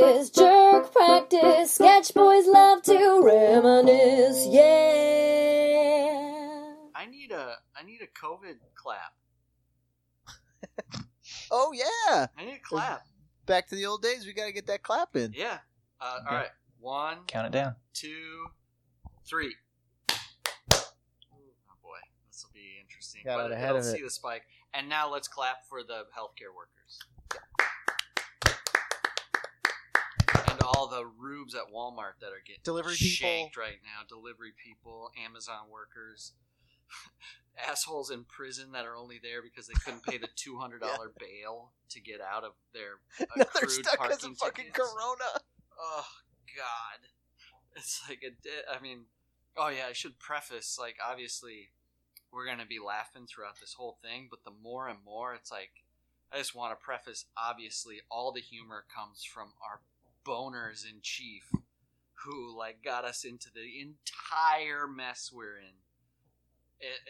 practice, jerk practice. Sketch boys love to reminisce. Yeah. I need a I need a COVID clap. Oh yeah, I need a clap. back to the old days. We got to get that clap in. Yeah. Uh, Okay. All right. One, Count it down. two, three. Oh boy, this will be interesting. Got but out ahead it'll of it. see the spike. And now let's clap for the healthcare workers. And all the rubes at Walmart that are getting Delivery people. right now. Delivery people, Amazon workers, assholes in prison that are only there because they couldn't pay the two hundred dollar bail to get out of their they're stuck because of fucking tickets. Corona. Oh God, it's like a. di- I mean, oh yeah, I should preface like obviously we're gonna be laughing throughout this whole thing, but the more and more it's like I just want to preface. Obviously, all the humor comes from our boners in chief, who like got us into the entire mess we're in.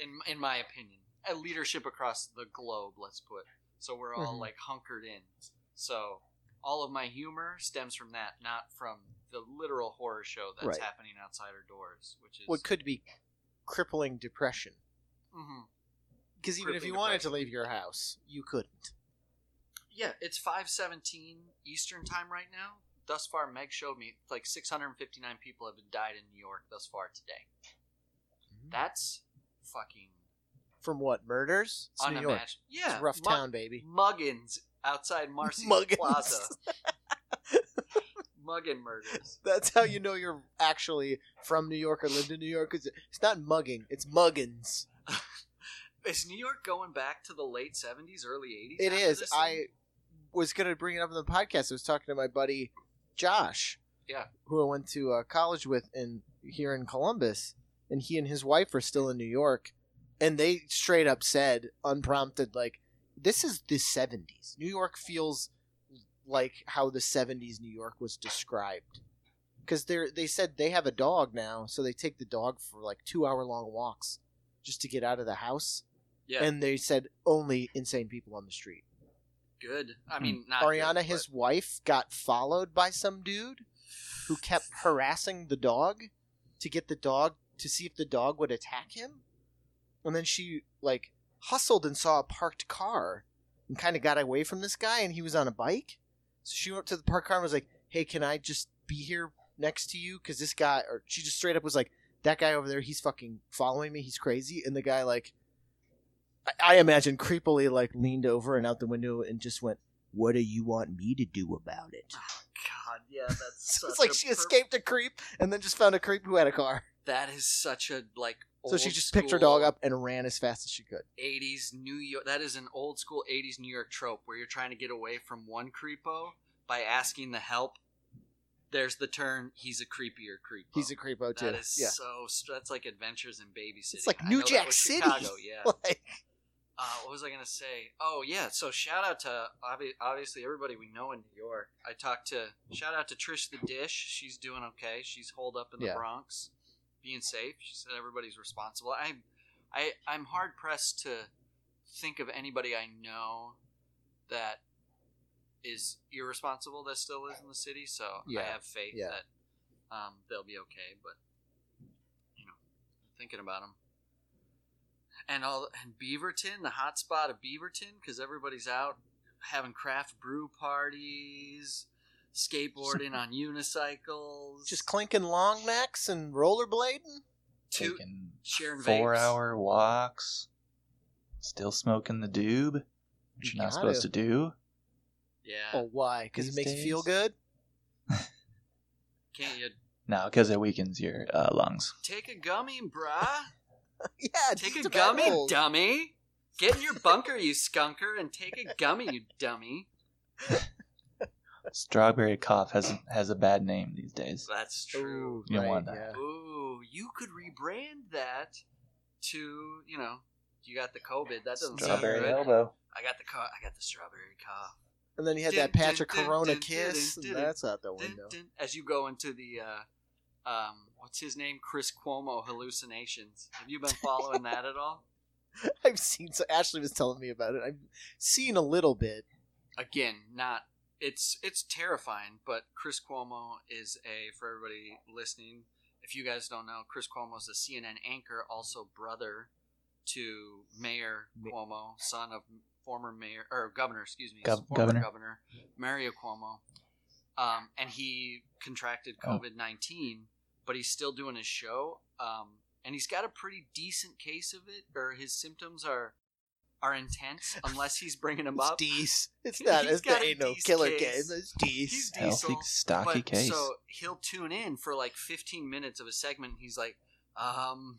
In in my opinion, a leadership across the globe. Let's put so we're all Mhm. like hunkered in. So all of my humor stems from that, not from the literal horror show that's Right. happening outside our doors, which is What could be crippling depression? Mhm. Because even if you wanted to leave your house, you couldn't. Yeah, it's five seventeen Eastern time right now. Thus far, Meg showed me like six hundred and fifty nine people have died in New York thus far today. Hmm. That's fucking From what murders? It's New York. Yeah, It's a rough Mu- town, baby. Muggins outside Marcy Muggins. Plaza. Muggin murders. That's how you know you're actually from New York or lived in New York. 'cause it's not mugging; it's muggins. Is New York going back to the late seventies, early eighties? It is. I was going to bring it up in the podcast. I was talking to my buddy Josh, Yeah. who I went to uh, college with in here in Columbus, and he and his wife are still in New York, and they straight up said, unprompted, like, "This is the '70s. New York feels like how the '70s New York was described." Because they they said they have a dog now, so they take the dog for like two hour long walks just to get out of the house. Yeah, And they said only insane people on the street. Good. I hmm. mean, not Ariana, good, his but- wife, got followed by some dude who kept harassing the dog to get the dog to see if the dog would attack him. And then she like hustled and saw a parked car and kind of got away from this guy and he was on a bike. So she went up to the parked car and was like, "Hey, can I just be here next to you cuz this guy or she just straight up was like, "That guy over there, he's fucking following me. He's crazy." And the guy like I, imagine creepily like leaned over and out the window and just went, "What do you want me to do about it?" Oh, God, yeah, that's So it's like she escaped a creep and then just found a creep who had a car. That is such a like. So she just picked her dog up and ran as fast as she could. '80s New York. That is an old school '80s New York trope where you're trying to get away from one creepo by asking the help. There's the turn. He's a creepier creepo. He's a creepo too. That is yeah. so. That's like Adventures in Babysitting. It's like New Jack City. Chicago, yeah. Like, Uh, what was I gonna say? Oh yeah, so shout out to obvi- obviously everybody we know in New York. I talked to shout out to Trish the Dish. She's doing okay. She's holed up in the Yeah. Bronx, being safe. She said everybody's responsible. I, I, I'm hard pressed to think of anybody I know that is irresponsible that still lives in the city. So I have faith Yeah. that um, they'll be okay. But you know, thinking about them and all and Beaverton, the hot spot of Beaverton, because everybody's out having craft brew parties, skateboarding on unicycles, just clinking long necks and rollerblading. two Taking sharing four vapes. hour walks, still smoking the doob, which You you're not gotta. supposed to do. Yeah, Oh, why? Because it These makes you feel good. can't you No, because it weakens your uh, lungs. take a gummy, bruh? Yeah, Take a gummy, tomatoes. dummy. Get in your bunker, you skunker, and take a gummy, you dummy. Strawberry cough has has a bad name these days. That's true. Ooh, You right, want that. yeah. Ooh, you could rebrand that to you know. You got the COVID. That doesn't Strawberry sound good. elbow. I got the co- I got the strawberry cough. And then you had that patch dun, of Corona dun, kiss, dun, and dun, that's out the Dun, window. dun, As you go into the uh, um, what's his name, Chris Cuomo hallucinations. Have you been following that at all? I've seen. So Ashley was telling me about it. I've seen a little bit. Again, not it's it's terrifying. But Chris Cuomo is a for everybody listening. If you guys don't know, Chris Cuomo is a CNN anchor, also brother to Mayor Cuomo, son of former mayor or governor, excuse me, Gov- former governor. governor Mario Cuomo. Um, and he contracted Oh. COVID nineteen, but he's still doing his show. Um, and he's got a pretty decent case of it, or his symptoms are are intense, unless he's bringing them It's up. D's. It's not. He's It's got that a ain't no killer case. case. It's D's. He's Healthy, diesel, stocky but, case. So he'll tune in for like 15 minutes of a segment. And he's like, um,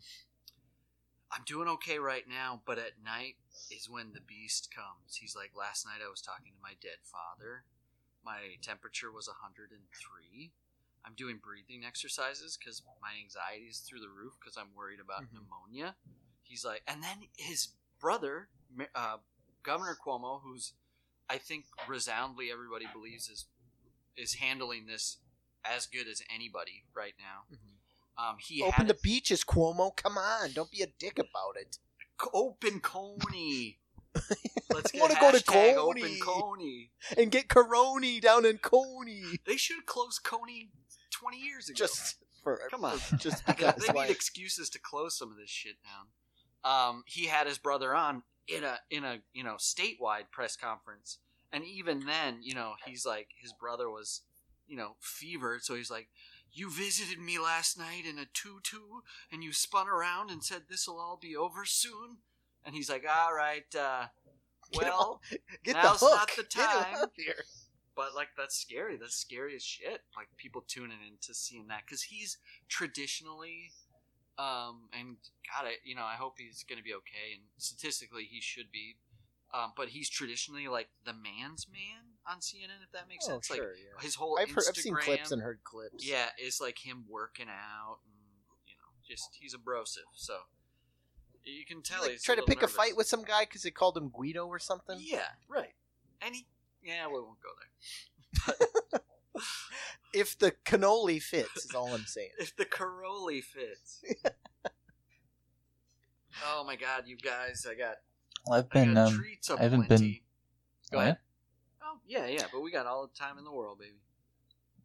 I'm doing okay right now, but at night is when the beast comes. He's like, last night I was talking to my dead father. My temperature was 103. I'm doing breathing exercises because my anxiety is through the roof because I'm worried about Mhm. pneumonia. He's like, and then his brother, uh, Governor Cuomo, who's I think resoundly everybody believes is is handling this as good as anybody right now. Um, he Open the beaches, Cuomo. Come on, don't be a dick about it. Open Coney. Let's get Wanna go to Coney. Open Coney. And get Coroni down in Coney. They should close Coney twenty years ago. Just for Come on. just they need excuses to close some of this shit down. Um, he had his brother on in a in a you know statewide press conference, and even then, you know, he's like his brother was, you know, fevered, so he's like, "You visited me last night in a tutu, and you spun around and said this will all be over soon," and he's like, "All right, uh, Get well." get now's the not the time. out here. But like that's scary. That's scary as shit. Like people tuning into seeing that because he's traditionally, um, and got it. you know, I hope he's gonna be okay. And statistically, he should be. Um, but he's traditionally like the man's man on CNN, if that makes Oh, sense. Like yeah. his whole I've, heard, I've seen clips and heard clips. yeah, it's like him working out, and you know, just he's abrasive. So you can tell like, he's try to pick a fight with some guy because they called him Guido or something. Yeah, right. And he, yeah, we won't go there. If the cannoli fits, is all I'm saying. if the Caroli fits. oh my god, you guys! I got, Well, I've I been got um, treats I haven't been- Go what? ahead. Oh yeah, yeah, but we got all the time in the world, baby.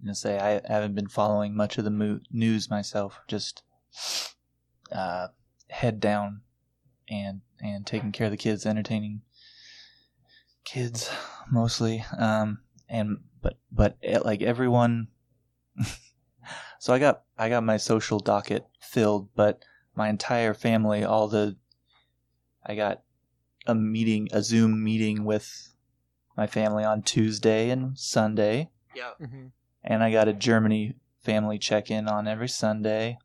I'm gonna say I haven't been following much of the mo- news myself. Just uh, head down and and taking care of the kids, entertaining kids mostly. Um, and but but eh, like everyone, so I got I got my social docket filled, but my entire family, all the I got a meeting, a Zoom meeting with my family on Tuesday and Sunday Yeah. Mm-hmm. and I got a Germany family check in on every Sunday.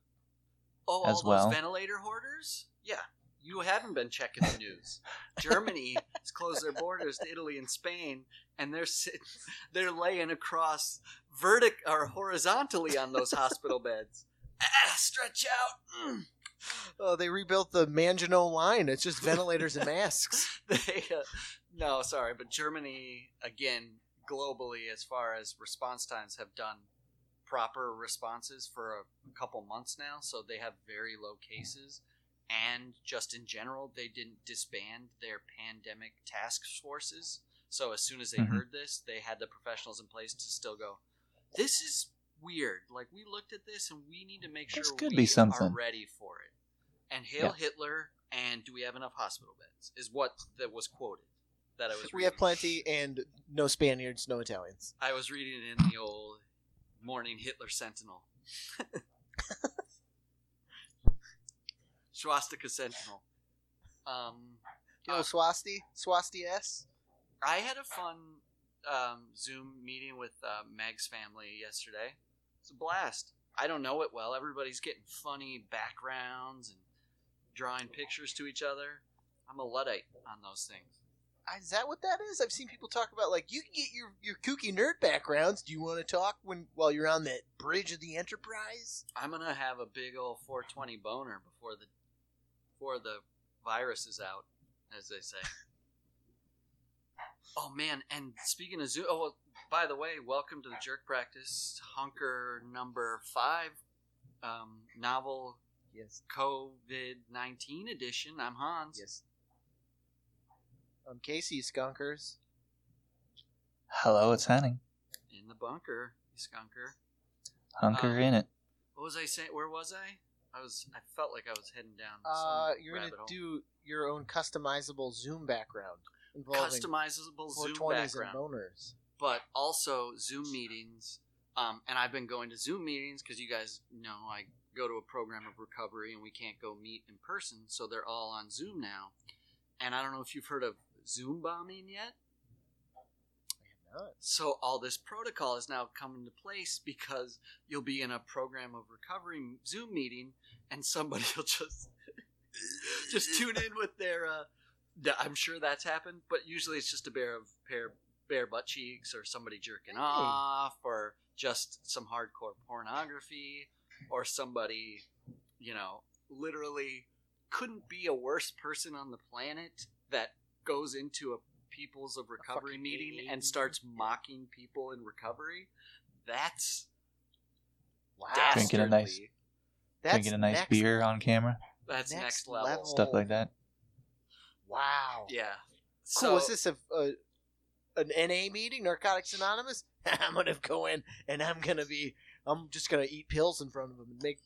Oh, As all well. those ventilator hoarders? Yeah. You haven't been checking the news. Germany has closed their borders to Italy and Spain, and they're sit- they're laying across vertic or horizontally on those hospital beds. Ah, stretch out. Mm. Oh, they rebuilt the Maginot line. It's just ventilators and masks. they, uh, no, sorry, but Germany again globally, as far as response times, have done proper responses for a, a couple months now. So they have very low cases, and just in general, they didn't disband their pandemic task forces. So as soon as they Mhm. heard this, they had the professionals in place to still go. This is weird. Like we looked at this, and we need to make sure This could we be something. are ready for it. And hail Hitler, and do we have enough hospital beds? Is what that was quoted. That I was. We have plenty, and no Spaniards, no Italians. I was reading it in the old Morning Hitler Sentinel. Swastika Sentinel. Um, You know, Uh, Swasti, Swasti S. I had a fun um, Zoom meeting with uh, Meg's family yesterday. It's a blast. I don't know it well. Everybody's getting funny backgrounds and drawing pictures to each other. I'm a luddite on those things. Is that what that is? I've seen people talk about like you can get your your kooky nerd backgrounds. Do you want to talk when while you're on that bridge of the Enterprise? I'm gonna have a big old 420 boner before the before the virus is out, as they say. oh man! And speaking of Zoom, oh well, by the way, welcome to the Jerk Practice Hunker number five, um, novel Yes, COVID 19 edition. I'm Hans. yes. I'm Casey Skunkers. Hello, it's Henning. In the bunker, you skunker. Hunker Um, in it. What was I saying? Where was I? I was. I felt like I was heading down. Uh, some you're gonna hole. do your own customizable Zoom background involving customizable Zoom 420s background. and boners. but also Zoom meetings. Um, and I've been going to Zoom meetings because you guys know I go to a program of recovery and we can't go meet in person, so they're all on Zoom now. And I don't know if you've heard of Zoom bombing yet. I have not. So all this protocol is now coming into place because you'll be in a program of recovery Zoom meeting, and somebody will just just tune in with their. Uh, I'm sure that's happened, but usually it's just a pair of pair bare butt cheeks, or somebody jerking Hey. off, or just some hardcore pornography, or somebody, you know, literally couldn't be a worse person on the planet that goes into a people's of recovery meeting idiot. and starts mocking people in recovery. That's Wow. Drinking a nice- dastardly. That's Drinking a nice next- beer on camera, That's next next, level. level. stuff like that. Wow. Yeah. Cool. So Was this a, a an NA meeting, Narcotics Anonymous? I'm gonna go in and I'm gonna be. I'm just gonna eat pills in front of them and make.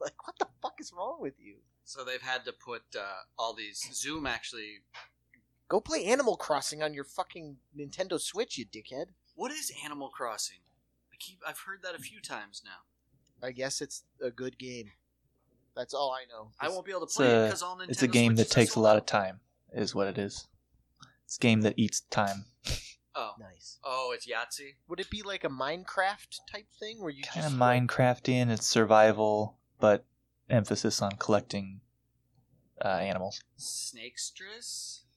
Like, what the fuck is wrong with you? so they've had to put uh, all these Zoom actually. Go play Animal Crossing on your fucking Nintendo Switch, you dickhead. What is Animal Crossing? I keep I've heard that a few times now. I guess it's a good game. That's all I know. I won't be able to It's play it because all Nintendo It's a game that Switches are takes a lot of time, is what it is. It's a game that eats time. Oh, Nice. oh, it's Yahtzee. Would it be like a Minecraft type thing where you Kind of just Minecraftian. It's survival, but emphasis on collecting uh, animals. Snakestress.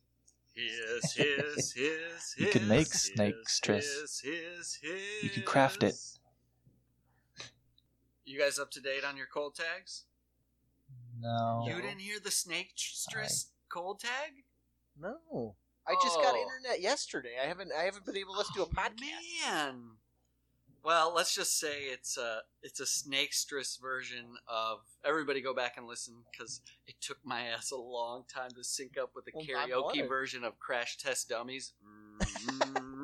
His, his, his, his, You can make his, snakestress. His, his, his. You can craft it. You guys up to date on your cold tags? No. You didn't hear the snake snakestress cold tag? No. I just got Oh. internet yesterday. I haven't. I haven't been able to listen to a Oh, podcast. Man. Well, let's just say it's a it's a snakestress version of everybody go back and listen because it took my ass a long time to sync up with the Well, I karaoke version of Crash Test Dummies.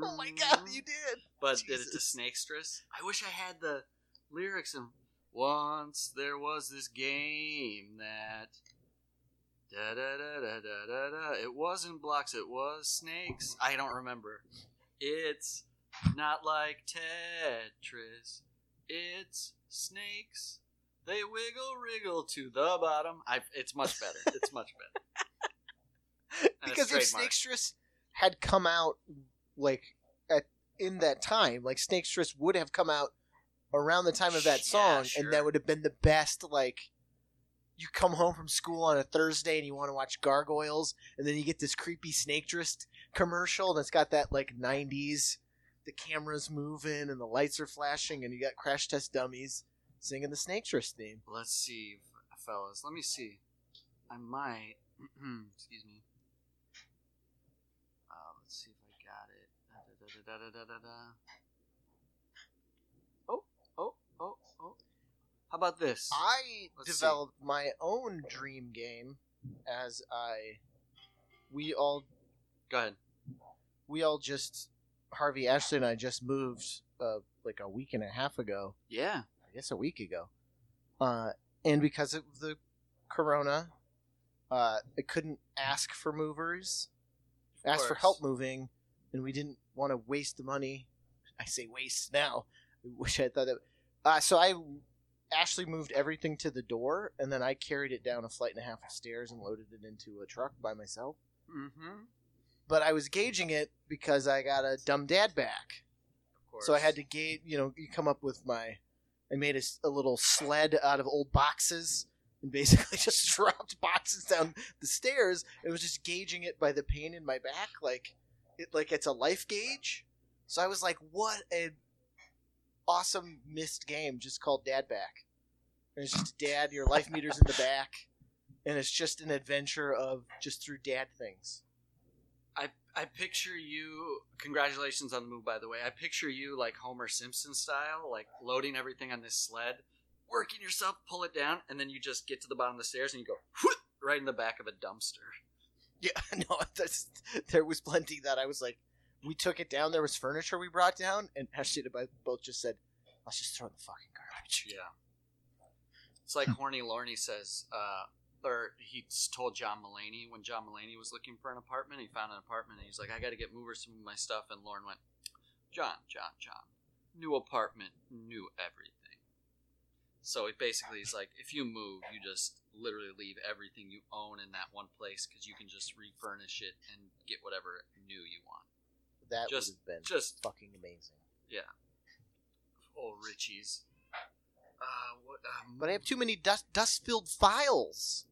Oh my god, you mm-hmm. did. but did it to Jesus. Snakestress. I wish I had the lyrics and once there was this game that da da da da da da da. It wasn't blocks, it was snakes. I don't remember. It's not like Tetris. It's snakes. They wiggle wriggle to the bottom. I. It's much better. It's much better. Because if. Snakestress had come out like at in that time, like Snakestress would have come out around the time of that Yeah, song, sure. and that would have been the best. Like you come home from school on a Thursday and you want to watch Gargoyles, and then you get this creepy snake Snakestress commercial that's got that like '90s. The camera's moving and the lights are flashing, and you got Crash Test Dummies singing the Snakestress theme. Let's see, fellas. Let me see. I might. excuse me. Uh, let's see if I got it. Da, da, da, da, da, da, da. Oh, oh, oh, oh. How about this? I Let's developed my own dream game as I we all Go ahead. we all just Harvey Ashley and I just moved uh, like a week and a half ago. Yeah. I guess a week ago. Uh, and because of the corona, uh, I couldn't ask for movers, Of ask for help moving, and we didn't want to waste the money. I say waste now. I wish I thought that. Uh, so I Ashley moved everything to the door, and then I carried it down a flight and a half of stairs and loaded it into a truck by myself. Mm-hmm. But I was gauging it because I got a dumb dad back. Of course. So I had to gauge, you know, you come up with my. I made a little sled out of old boxes and basically just dropped boxes down the stairs. It was just gauging it by the pain in my back, like it like it's a life gauge. So I was like, "What a awesome missed game!" Just called Dad Back. And it's just Dad, your life meter's in the back, and it's just an adventure of just through Dad things. I I picture you. Congratulations on the move, by the way. I picture you like Homer Simpson style, like loading everything on this sled, working yourself, pull it down, and then you just get to the bottom of the stairs and you go whoop, right in the back of a dumpster. Yeah, no, that's, there was plenty that I was like, we took it down. There was furniture we brought down, and Ashley and I both just said, "Let's just throw it in the fucking garbage." Yeah. It's like Horny Lorny says, uh, or he told John Mulaney when John Mulaney was looking for an apartment, he found an apartment and he's like, I got to get movers to move my stuff. And Lorne went, John, John, John, new apartment, new everything. So it basically is like, if you move, you just literally leave everything you own in that one place because you can just refurnish it and get whatever new you want. That Just- would have been Just fucking amazing. Yeah. old Richie's. Uh, what? Um, But I have too many dust dust filled files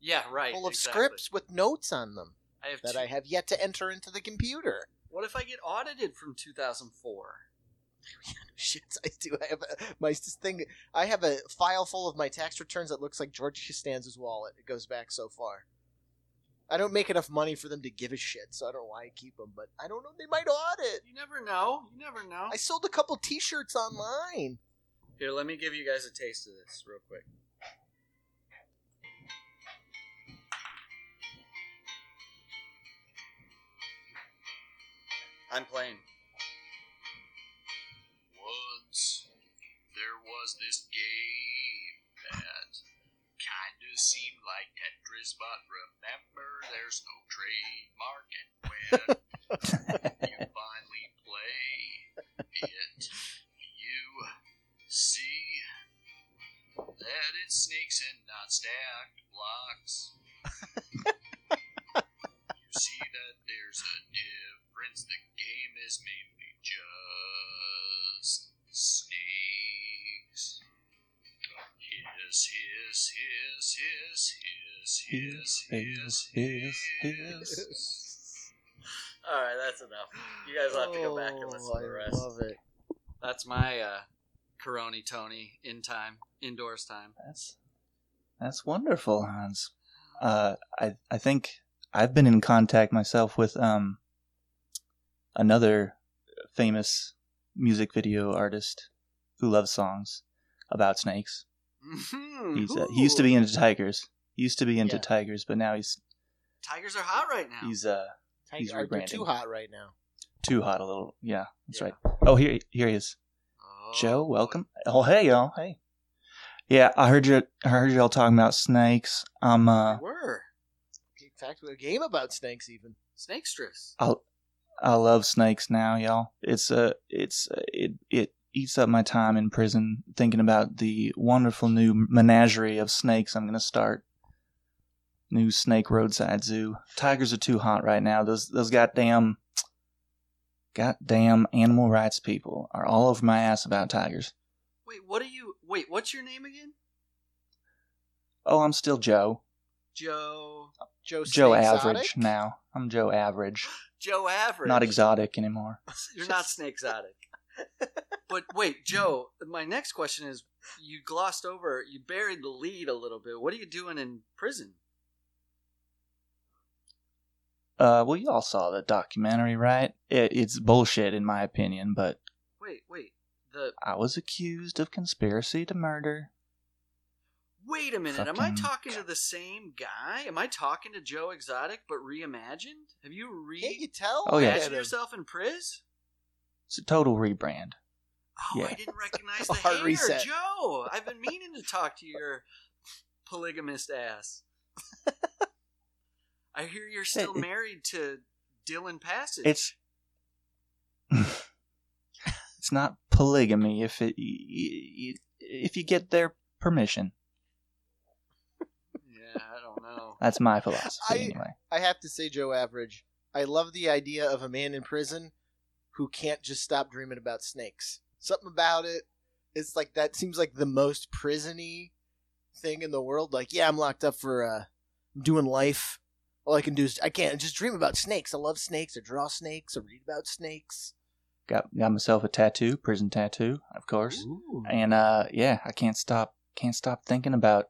yeah, right. full of exactly. scripts with notes on them I have that two- I have yet to enter into the computer. What if I get audited from 2004? Shit, I do. I have a, my thing. I have a file full of my tax returns that looks like George Costanza's wallet. It goes back so far. I don't make enough money for them to give a shit, so I don't know why I keep them. But I don't know. They might audit. You never know. You never know. I sold a couple T-shirts online. Here, let me give you guys a taste of this real quick. I'm playing. Market, where hiss, hiss, hiss, hiss, hiss, hiss. All right, that's enough. You guys will have to go back and listen Oh, to the I rest. love it. That's my uh, Coroni Tony in time, indoors time. That's that's wonderful, Hans. Uh, I I think I've been in contact myself with um another famous music video artist who loves songs about snakes. He's uh, he used to be into tigers. He used to be into Yeah. tigers, but now he's Tigers are hot right now. he's uh Tiger, He's they're rebranding. too hot right now. too hot a little. Yeah, that's Yeah. right. Oh, here here he is. Oh, Joe, welcome. Oh, hey y'all. Hey. Yeah, I heard you. I heard y'all talking about snakes. Um, uh, We were In fact, we have a game about snakes even. Snakestress. I I love snakes now, y'all. It's uh, it's uh, it it eats up my time in prison thinking about the wonderful new menagerie of snakes I'm gonna start. New snake roadside zoo. Tigers are too hot right now. Those those goddamn goddamn animal rights people are all over my ass about tigers. Wait, what are you? Wait, what's your name again? Oh, I'm still Joe. Joe. Joe Joe Average Exotic? now. I'm Joe Average. Joe Average. Not exotic anymore. You're not snake exotic. but wait, Joe. My next question is: You glossed over. You buried the lead a little bit. What are you doing in prison? Uh, well, you all saw the documentary, right? It, it's bullshit, in my opinion, but Wait, wait. The I was accused of conspiracy to murder. wait a minute. Am I talking to the same guy? Am I talking to Joe Exotic but reimagined? Have you re? Can't you tell? Oh, yeah. Look yourself in Priz? It's a total rebrand. Oh, Yeah. I didn't recognize the Hard hair, reset. Joe. I've been meaning to talk to your polygamist ass. I hear you're still It- married to Dillon Passage. It's it's not polygamy if it y- y- if you get their permission. yeah, I don't know. That's my philosophy I- anyway. I have to say, Joe Average, I love the idea of a man in prison who can't just stop dreaming about snakes. Something about it, it's like that seems like the most prisony thing in the world. Like, yeah, I'm locked up for uh, doing life. All I can do is I can't just dream about snakes. I love snakes. I draw snakes. I read about snakes. Got got myself a tattoo, prison tattoo, of course. Ooh. And uh yeah, I can't stop can't stop thinking about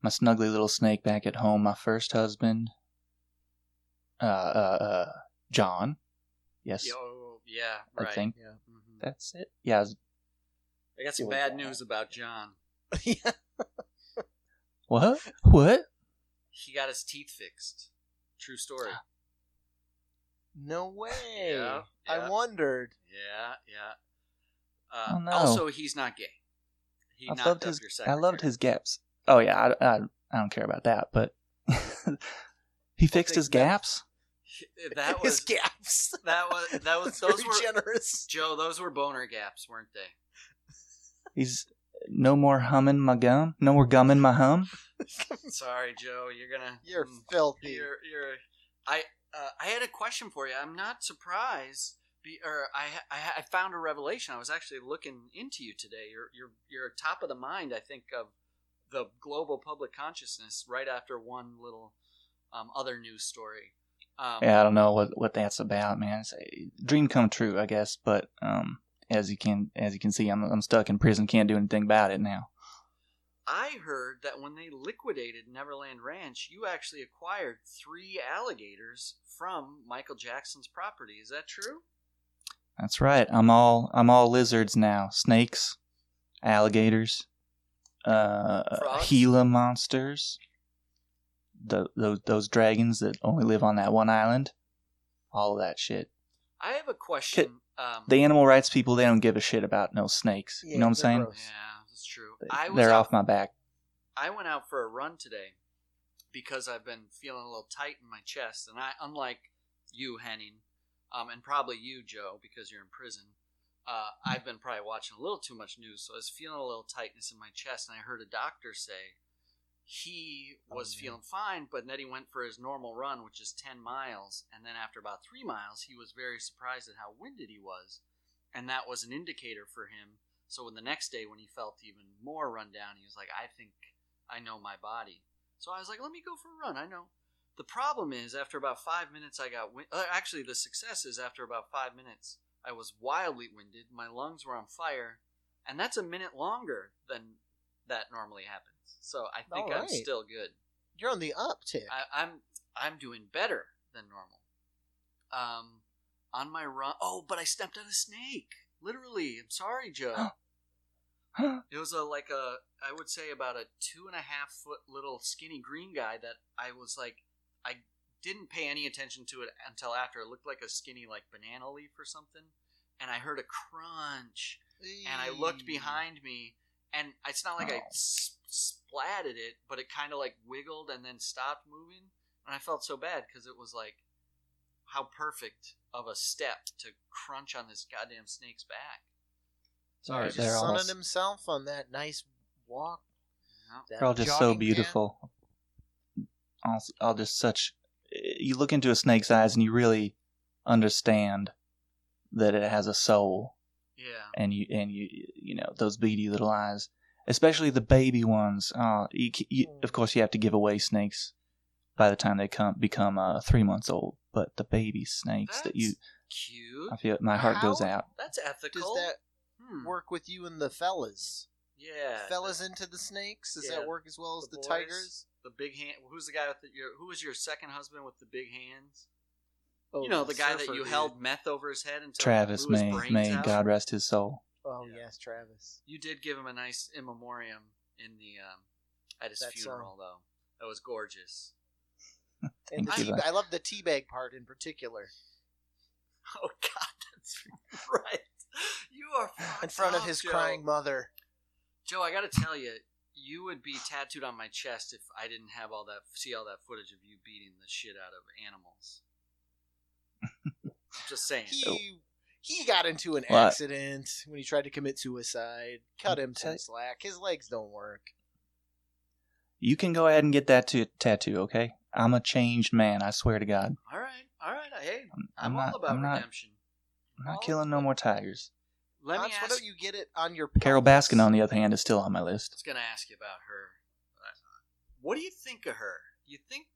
my snuggly little snake back at home, my first husband. Uh uh uh John. Yes. Yo, yeah, I right. think Yeah. Mhm. that's it. Yeah, I was- I got some bad bad. news about John. yeah. what? What? He got his teeth fixed. True story. No way. Yeah, I wondered. Yeah, yeah. Uh, Oh, no. Also, he's not gay. He I loved his. your I loved his gaps. Oh yeah, I, I, I don't care about that, but he fixed his gaps. That His was gaps. that was that was those very were generous. Joe. Those were boner gaps, weren't they? He's no more humming my gum. No more gumming my hum. Sorry, Joe. You're gonna. You're mm, filthy. You're. You're. I. Uh, I had a question for you. I'm not surprised. Be, or I, I. I found a revelation. I was actually looking into you today. You're. You're. You're top of the mind. I think of the global public consciousness right after one little um, other news story. Um, Yeah, I don't know what what that's about, man. It's a dream come true, I guess. But um, as you can as you can see, I'm I'm stuck in prison. Can't do anything about it now. I heard that when they liquidated Neverland Ranch, you actually acquired three alligators from Michael Jackson's property. Is that true? That's right. I'm all I'm all lizards now. Snakes, alligators, uh, Frogs? Gila monsters. The, those those dragons that only live on that one island. All of that shit. I have a question. Um, The animal rights people they don't give a shit about no snakes. Yeah, you know what I'm saying? gross. yeah, that's true. They- I was They're out, off my back. I went out for a run today because I've been feeling a little tight in my chest, and I, unlike you, Henning, um, and probably you, Joe, because you're in prison. Uh, I've been probably watching a little too much news, so I was feeling a little tightness in my chest, and I heard a doctor say he was Oh, feeling fine, but then he went for his normal run, which is 10 miles, and then after about three miles, he was very surprised at how winded he was, and that was an indicator for him. So when the next day, when he felt even more run down, he was like, "I think I know my body." So I was like, "Let me go for a run." I know. The problem is, after about five minutes, I got wind- uh, actually the success is after about five minutes, I was wildly winded. My lungs were on fire, and that's a minute longer than that normally happens. So I think I'm still good. You're on the uptick. I, I'm I'm doing better than normal. Um, on my run. Oh, but I stepped on a snake. Literally. I'm sorry, Joe. it was a like a I would say about a two and a half foot little skinny green guy that I was like I didn't pay any attention to it until after. It looked like a skinny like banana leaf or something, and I heard a crunch and I looked behind me, and it's not like I Oh. s- splatted it, but it kind of like wiggled and then stopped moving, and I felt so bad because it was like, how perfect of a step to crunch on this goddamn snake's back. Sorry, He's they're just all sunning s- himself on that nice walk. Yeah. that They're all just so beautiful. All, all just such. Eh, you look into a snake's eyes and you really understand that it has a soul, Yeah. and you and you you know those beady little eyes, especially the baby ones. Uh, you, you, of course, you have to give away snakes by the time they come become uh, three months old. But the baby snakes that you, cute. I feel my heart goes out. That's ethical. Does that Hmm. work with you and the fellas? Yeah. fellas into the snakes? Does Yeah, that work as well as the the, boys. tigers? The big hand. Who's the guy with the, your? Who was your second husband with the big hands? Oh, you know the guy that you dude. held meth over his head until Travis, blew his may brains may out? God rest his soul. Oh Yeah. yes, Travis. You did give him a nice in memoriam in the um, at his That's, funeral, though. That was gorgeous. And the tea, I love the teabag part in particular. Oh God, that's right. You are In fucked front of his Joe. crying mother. Joe, I got to tell you, you would be tattooed on my chest if I didn't have all that see all that footage of you beating the shit out of animals. Just saying. He he got into an What? accident when he tried to commit suicide. Cut him some slack. His legs don't work. You can go ahead and get that t- tattoo, okay? I'm a changed man. I swear to God. all right, all right. Hey, I'm, I'm, I'm all not. about I'm not. redemption. I'm not All killing no more tigers. Let me Hans, why don't you get it on your Carole? Baskin, on the other hand, is still on my list. I list. was gonna ask you about her. What do you think of her? Do you think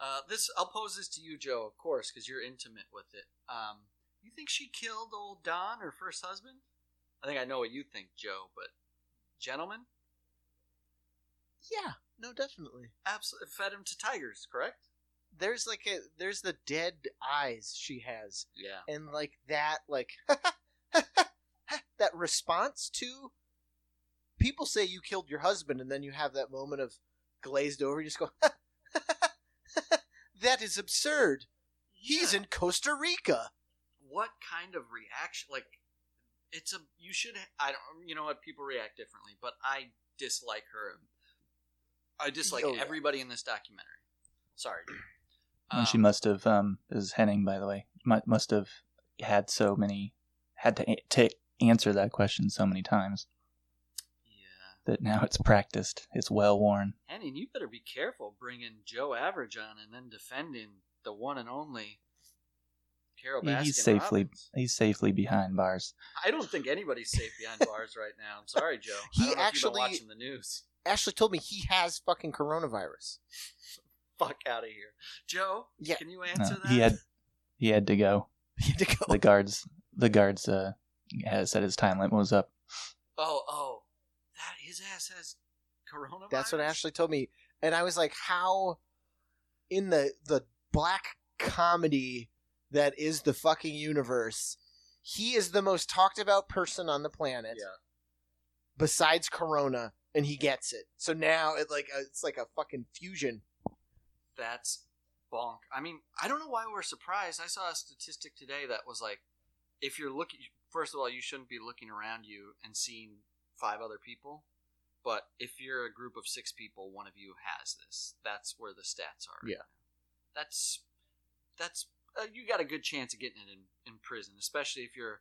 uh, this? I'll pose this to you, Joe, of course, because you're intimate with it. Um, you think she killed old Don, her first husband? I think I know what you think, Joe. But gentlemen, Yeah, no, definitely. absolutely fed him to tigers, correct? There's like a there's the dead eyes she has, Yeah. and like that like that response to people say you killed your husband, and then you have that moment of glazed over. You just go, that is absurd. He's Yeah. in Costa Rica. what kind of reaction like it's a you should i don't you know what people react differently but i dislike her i dislike Oh, yeah. everybody in this documentary sorry dude. And she Um, must have, um, this is Henning, by the way, mu- must have had so many, had to, a- to answer that question so many times yeah that now it's practiced. It's well worn. Henning, you better be careful bringing joe average on and then defending the one and only carole baskin he's safely, Robbins. he's safely behind bars. i don't think anybody's safe behind bars right now i'm sorry joe He I don't know if you've been actually- watching the news Ashley told me he has fucking coronavirus. fuck out of here joe Yeah. can you No, answer that he had, he had to go. He had to go. The guards, the guards, uh, had said his time limit was up. Oh, oh, that his ass has coronavirus. That's what Ashley told me, and I was like, "How in the the black comedy that is the fucking universe, he is the most talked about person on the planet Yeah, besides Corona, and he gets it. So now it like uh, it's like a fucking fusion. that's bonk. I mean, I don't know why we're surprised. I saw a statistic today that was like, if you're looking, first of all, you shouldn't be looking around you and seeing five other people. But if you're a group of six people, one of you has this. That's where the stats are. Yeah. That's that's uh, you got a good chance of getting it in, in prison, especially if you're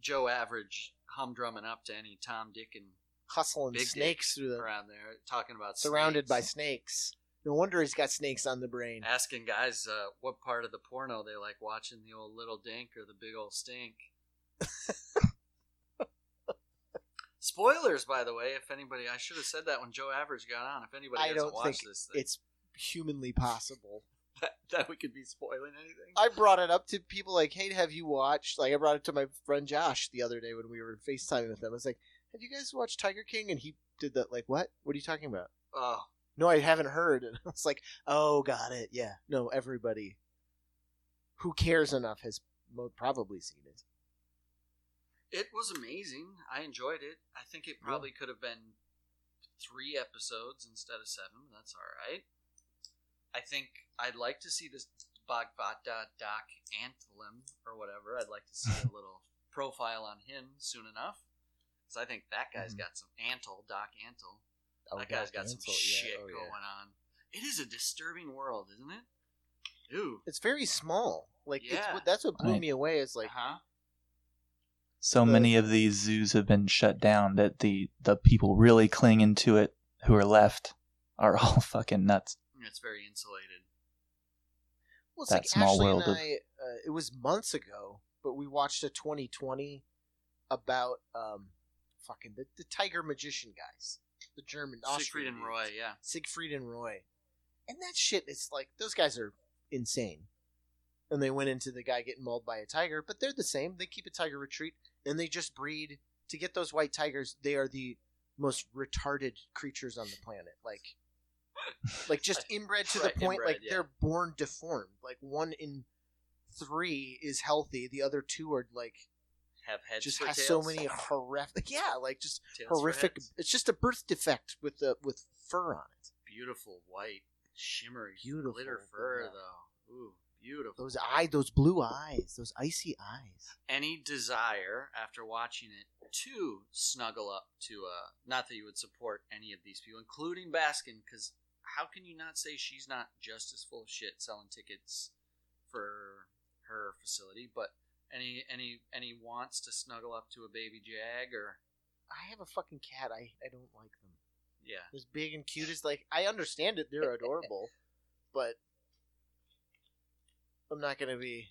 Joe Average humdrumming up to any Tom, Dick, and Hustling Big snakes through the around there talking about surrounded by snakes, snakes. No wonder he's got snakes on the brain. asking guys uh, what part of the porno they like watching the old little dink or the big old stink. Spoilers, by the way, if anybody, I should have said that when Joe Average got on. If anybody I hasn't don't watched think this, thing, It's humanly possible. that, that we could be spoiling anything. I brought it up to people like, "Hey, have you watched?" Like, I brought it to my friend Josh the other day when we were FaceTiming with him. I was like, "Have you guys watched Tiger King?" And he did that. Like, what? What are you talking about? Oh, No, I haven't heard. And I was like, "Oh, got it. Yeah. No, everybody who cares enough has probably seen it." It was amazing. I enjoyed it. I think it probably could have been three episodes instead of seven. But that's all right. I think I'd like to see this Bhagavan Doc Anthem or whatever. I'd like to see a little profile on him soon enough. Because I think that guy's Mhm. got some Antle, Doc Antle. Oh, that guy's got some Ansel, yeah. shit Oh, yeah. going on. It is a disturbing world, isn't it? Dude. It's very small. Like, Yeah. that's what blew me away. Is like, huh? So The- many of these zoos have been shut down that the the people really clinging to it who are left are all fucking nuts. It's very insulated. Well, it's that like small Ashley world and of- I, uh, it was months ago, but we watched a 2020 about um, fucking the, the Tiger Magician guys, the German Siegfried Austrian and Roy, yeah. Siegfried and Roy, and that shit is like those guys are insane. And they went into the guy getting mauled by a tiger, but they're the same. They keep a tiger retreat, and they just breed to get those white tigers. They are the most retarded creatures on the planet. Like, like just inbred to Right, the point inbred, like yeah. they're born deformed. Like one in three is healthy, the other two are like Have heads just has tails. so many horrific. Yeah, like just Tails horrific. It's just a birth defect with the with fur on it. Beautiful white, shimmery, Beautiful, glitter fur, yeah. though. Ooh, beautiful. Those eye, those blue eyes, those icy eyes. Any desire after watching it to snuggle up to uh not that you would support any of these people, including Baskin, because how can you not say she's not just as full of shit selling tickets for her facility, but any any any wants to snuggle up to a baby jag or I have a fucking cat. I I don't like them. yeah. As big and cute as like I understand it. They're adorable, but I'm not gonna be,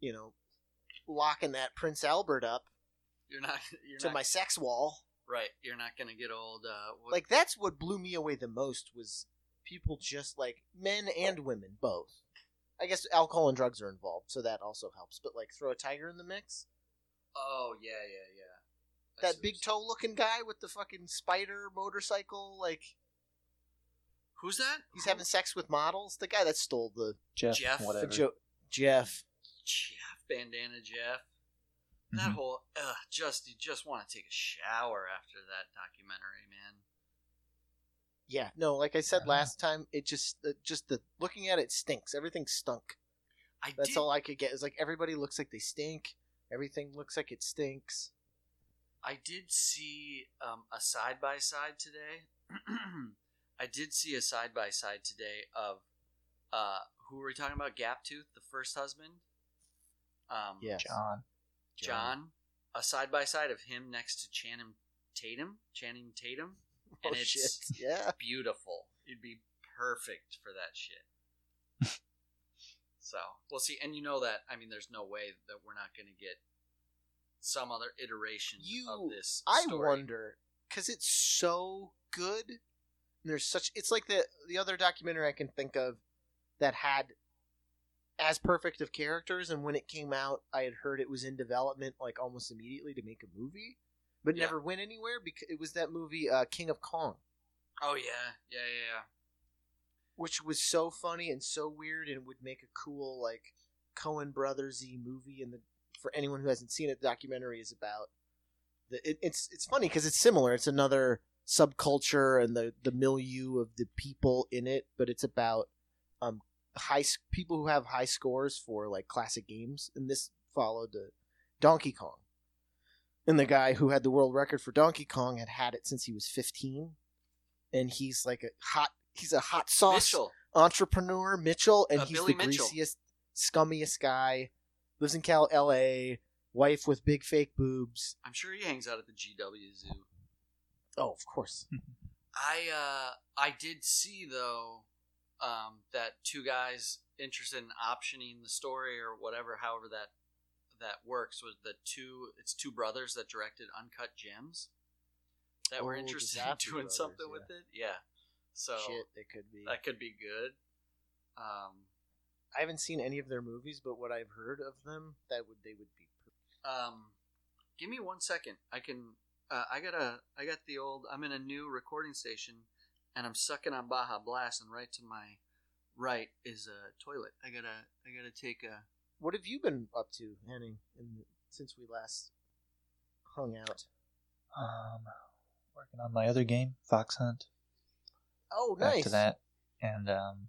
you know, locking that Prince Albert up You're not you're to not my sex wall. right. You're not gonna get old. Uh, what, Like that's what blew me away the most was people just like men and women both. I guess alcohol and drugs are involved, so that also helps. But like throw a tiger in the mix. oh yeah yeah yeah. That big toe looking guy with the fucking spider motorcycle, like Who's that? he's having sex with models. The guy that stole the Jeff, Jeff. whatever. Jo- Jeff. Jeff Bandana Jeff. That Mhm. whole ugh, just you just want to take a shower after that documentary, man. Yeah, no, like I said Ah. last time, it just uh, just the looking at it stinks. Everything stunk. I That's did, all I could get. Is like everybody looks like they stink. Everything looks like it stinks. I did see um, a side by side today. I did see a side by side today of uh, who were we talking about? Gaptooth, the first husband. Um, Yes. John. John. A side by side of him next to Channing Tatum. Channing Tatum. Oh And it's shit. Yeah. beautiful. It'd be perfect for that shit. so we'll see. And you know that I mean, there's no way that we're not going to get some other iteration You- of this. I wonder because it's so good. And there's such. It's like the the other documentary I can think of that had as perfect of characters, and when it came out, I had heard it was in development like almost immediately to make a movie, but Yeah. never went anywhere because it was that movie uh, King of Kong, Oh yeah, yeah, yeah, yeah. which was so funny and so weird, and would make a cool like Coen Brothersy movie. And the for anyone who hasn't seen it, the documentary is about the. It, it's it's funny because it's similar. It's another subculture and the the milieu of the people in it, but it's about um high people who have high scores for like classic games, and this followed the Donkey Kong. And the guy who had the world record for Donkey Kong had had it since he was 15, and he's like a hot. He's a hot sauce Mitchell. entrepreneur Mitchell, and Uh, he's Billy the Mitchell. greasiest, scummiest guy. Lives in Cal, L.A. Wife with big fake boobs. I'm sure he hangs out at the GW Zoo. Oh, of course. I uh I did see though um that two guys interested in optioning the story or whatever however that that works was the two it's two brothers that directed Uncut Gems that were Oh, the interested in doing brothers, something yeah. with it. Yeah. So Shit, it could be. that could be good. Um I haven't seen any of their movies, but what I've heard of them, that would they would be. um give me one second. I can uh, I got a I got the old I'm in a new recording station and I'm sucking on Baja Blast and right to my right is a toilet. I gotta I gotta take a What have you been up to, Henning, in, since we last hung out? Um, working on my other game, Fox Hunt. Oh, Back nice. to that, and um,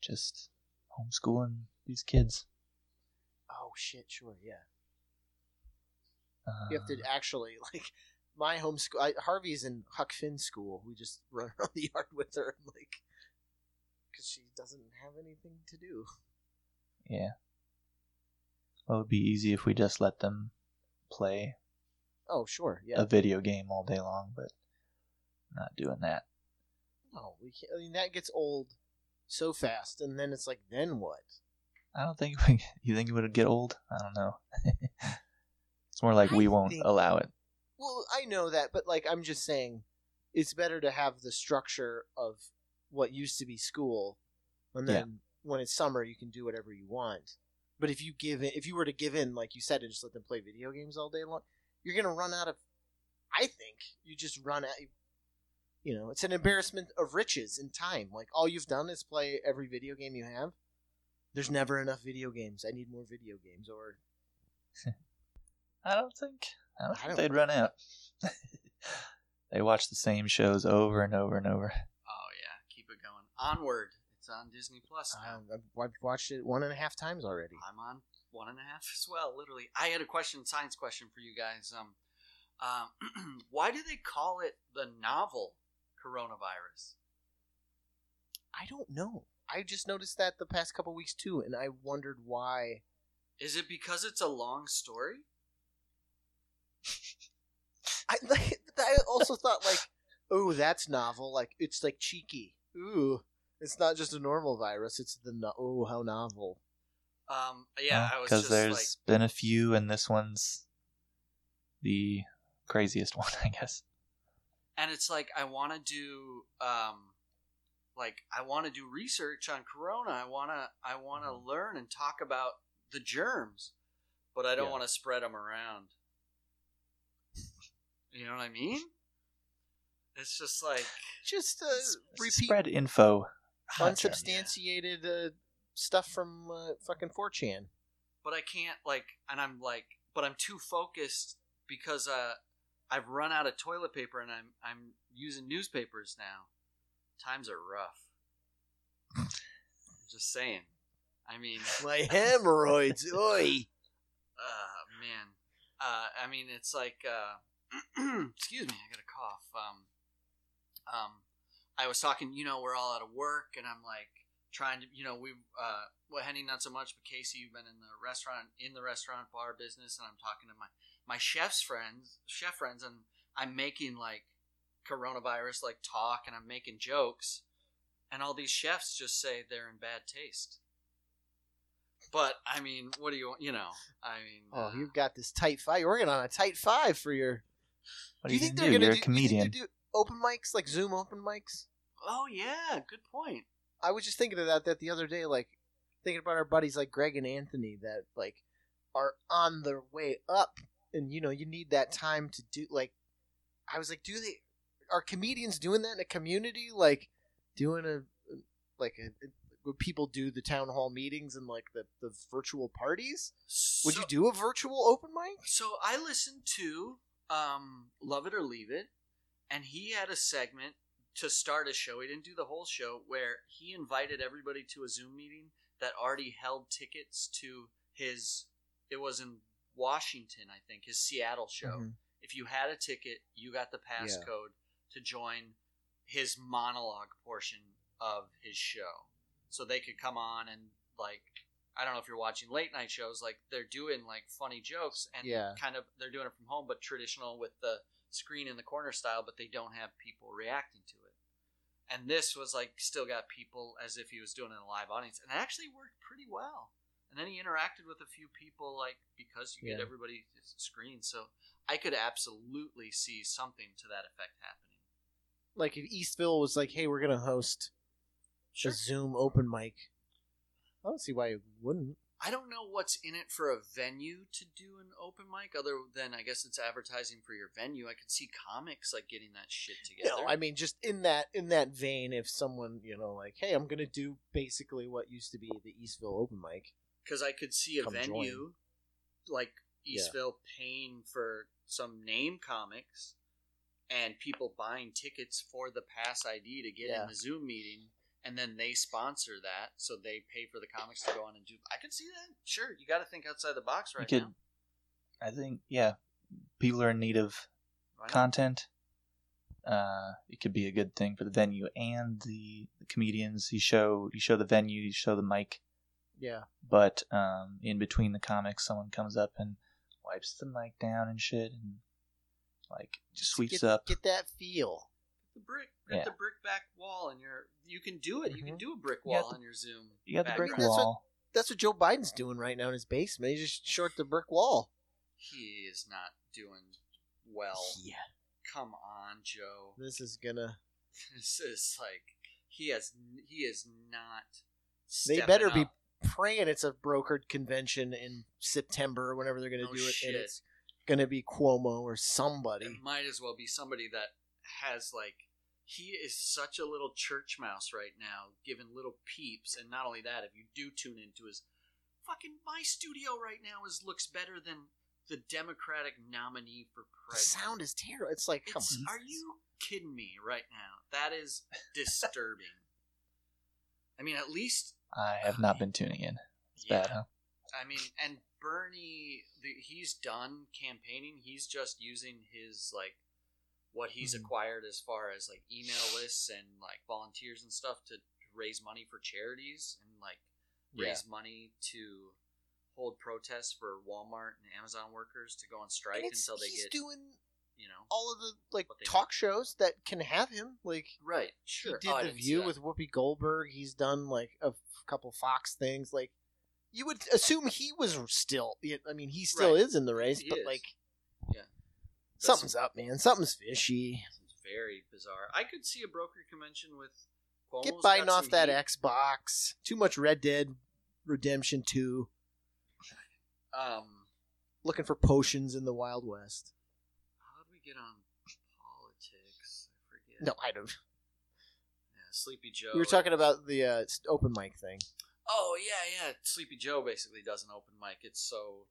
just homeschooling these kids. Oh shit, sure, yeah. You have to um, actually like my homeschool. I, Harvey's in Huck Finn school. We just run around the yard with her, and like, because she doesn't have anything to do. Yeah. Well, it would be easy if we just let them play Oh, sure, yeah. a video game all day long, but not doing that. No, we can't. I mean, that gets old so fast, and then it's like, then what? I don't think we. You think it would get old? I don't know. It's more like we won't think- allow it. Well, I know that, but like, I'm just saying, it's better to have the structure of what used to be school, and then when it's summer, you can do whatever you want. But if you give in, if you were to give in, like you said, and just let them play video games all day long, you're gonna run out of. I think you just run out. You know, it's an embarrassment of riches in time. Like all you've done is play every video game you have. There's never enough video games. I need more video games, or I don't think. I don't I think don't- they'd run out. they watch the same shows over and over and over. Oh yeah, keep it going. Onward. It's on Disney Plus now. Um, I've, I've watched it one and a half times already. I'm on one and a half as well, literally. I had a question, science question for you guys. Um, um, why do they call it the novel coronavirus? I don't know. I just noticed that the past couple weeks too, and I wondered why. Is it because it's a long story? I I also thought like, oh, that's novel. Like it's like cheeky. Ooh, it's not just a normal virus. It's the no- oh how novel. Um, yeah, I was because just there's like, been a few, and this one's the craziest one, I guess. and it's like I want to do, um, like I want to do research on corona. I wanna, I wanna Mm-hmm. learn and talk about the germs, but I don't Yeah. want to spread them around. You know what I mean? It's just like Just uh, repeat Spread info. unsubstantiated uh, stuff from uh, fucking 4chan. but I can't like, and I'm like, but I'm too focused because uh, I've run out of toilet paper and I'm I'm using newspapers now. Times are rough. Just saying. I mean, My hemorrhoids. Oi. uh, man. Uh, I mean, it's like, uh, excuse me, I got a cough. Um, um, I was talking, you know, we're all out of work, and I'm like trying to, you know, we, uh, well, Henny not so much, but Casey, you've been in the restaurant, in the restaurant bar business, and I'm talking to my my chef's friends, chef friends, and I'm making like coronavirus like talk, and I'm making jokes, and all these chefs just say they're in bad taste. But I mean, what do you you know? I mean, Oh, uh, you've got this tight five. You're working on a tight five for your. What do you think they're do? gonna You're do? a comedian. do open mics like Zoom open mics? oh yeah, good point. I was just thinking of that that the other day, like thinking about our buddies like Greg and Anthony that like are on their way up, and you know you need that time to do. Like, I was like, do they are comedians doing that in a community? Like doing a like a, would people do the town hall meetings and like the the virtual parties? Would you do a virtual open mic? So I listened to um, Love It or Leave It, and he had a segment to start a show. He didn't do the whole show where he invited everybody to a Zoom meeting that already held tickets to his. It was in Washington, I think, his Seattle show. Mhm. If you had a ticket, you got the passcode to join his monologue portion of his show. So they could come on and like I don't know if you're watching late night shows, like they're doing like funny jokes and Yeah. kind of they're doing it from home, but traditional with the screen in the corner style, but they don't have people reacting to it. And this was like still got people as if he was doing it in a live audience, and it actually worked pretty well. And then he interacted with a few people, like because you get Yeah. everybody's screen. So I could absolutely see something to that effect happening. Like if Eastville was like, hey, we're gonna host a Zoom open mic. I don't see why you wouldn't. I don't know what's in it for a venue to do an open mic, other than I guess it's advertising for your venue. I could see comics like getting that shit together. No, I mean just in that in that vein, if someone you know like, hey, I'm gonna do basically what used to be the Eastville open mic. because I could see a Come venue like Yeah. Eastville paying for some name comics and people buying tickets for the pass ID to get Yeah. in the Zoom meeting, and then they sponsor that, so they pay for the comics to go on and do. I could see that. Sure, you got to think outside the box right could- now. I think yeah, people are in need of content. Uh, it could be a good thing for the venue and the, the comedians. You show you show the venue, you show the mic, Yeah, but um, in between the comics, someone comes up and wipes the mic down and shit, and like Just sweeps get, up. Get that feel. The brick, get Yeah. the brick back wall, and your you can do it. You can Mhm. do a brick wall the- on your Zoom. You got the brick background. That's what- wall. That's what Joe Biden's doing right now in his basement. He just short the brick wall. He is not doing well. Yeah, Come on, Joe. this is gonna. This is like he has he is not. They stepping better be praying it's a brokered convention in September or whenever they're gonna No do it, shit. and it's gonna be Cuomo or somebody. It might as well be somebody that has like he is such a little church mouse right now, giving little peeps. And not only that, if you do tune into his fucking my studio right now is looks better than the Democratic nominee for The president. sound is terrible. It's like, come It's- on. are you kidding me right now? That is disturbing. I mean, at least I have not been tuning in. It's yeah. bad, huh? I mean, and Bernie, the, he's done campaigning. He's just using his like what he's Mhm. acquired as far as like email lists and like volunteers and stuff to raise money for charities and like Yeah. raise money to hold protests for Walmart and Amazon workers to go on strike until they he's get doing you know all of the like talk shows that can have him. Like right. Sure, he did Oh, the View with Whoopi Goldberg. He's done like a f- couple Fox things. Like you would assume he was still. I mean, he still Right. is in the race, He but is. like Yeah. Something's up, man. Something's fishy. It's very bizarre. I could see a broker convention with Cuomo's Get biting off that heat. Xbox. Too much Red Dead Redemption Two. Um, Looking for potions in the Wild West. how did we get on politics? I forget. No, I don't. Yeah, Sleepy Joe. We were talking about the uh, open mic thing. Oh yeah, yeah. Sleepy Joe basically does an open mic. It's so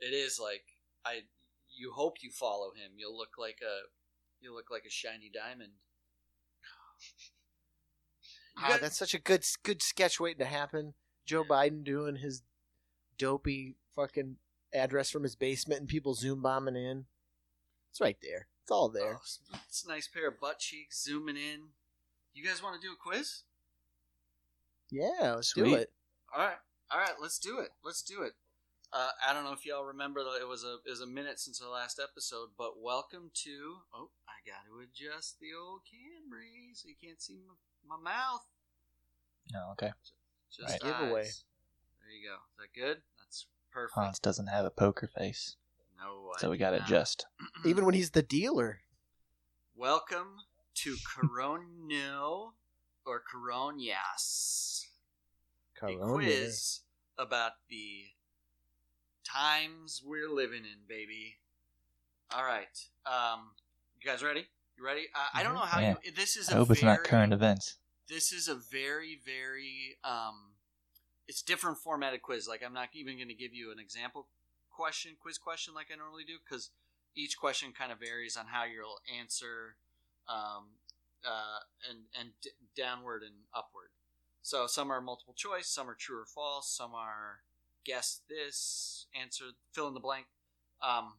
it is like I. You hope you follow him. You'll look like a you look like a shiny diamond. Ah, got- that's such a good good sketch waiting to happen. Joe Biden doing his dopey fucking address from his basement and people zoom bombing in. It's right there. It's all there. Oh, it's- it's a nice pair of butt cheeks zooming in. You guys want to do a quiz? Yeah, let's do it. All right, all right, let's do it. Let's do it. Uh, I don't know if y'all remember that it was a it was a minute since our last episode, but welcome to. Oh, I got to adjust the old Camry so you can't see my, my mouth. Oh, okay. Just Right. Giveaway. eyes. There you go. Is that good? That's perfect. Hans doesn't have a poker face, No, I so we got to adjust. Even when he's the dealer. Welcome to Corono or Coronias. a Corona. quiz about the times we're living in, baby. All right, um, you guys ready? You ready? Uh, I don't know how Yeah. you. This is. I a hope it's not current events. This is a very, very. Um, it's different formatted quiz. Like I'm not even going to give you an example question, quiz question, like I normally do, because each question kind of varies on how you'll answer, um, uh, and and d- downward and upward. So some are multiple choice, some are true or false, some are guess this, answer, fill in the blank. Um,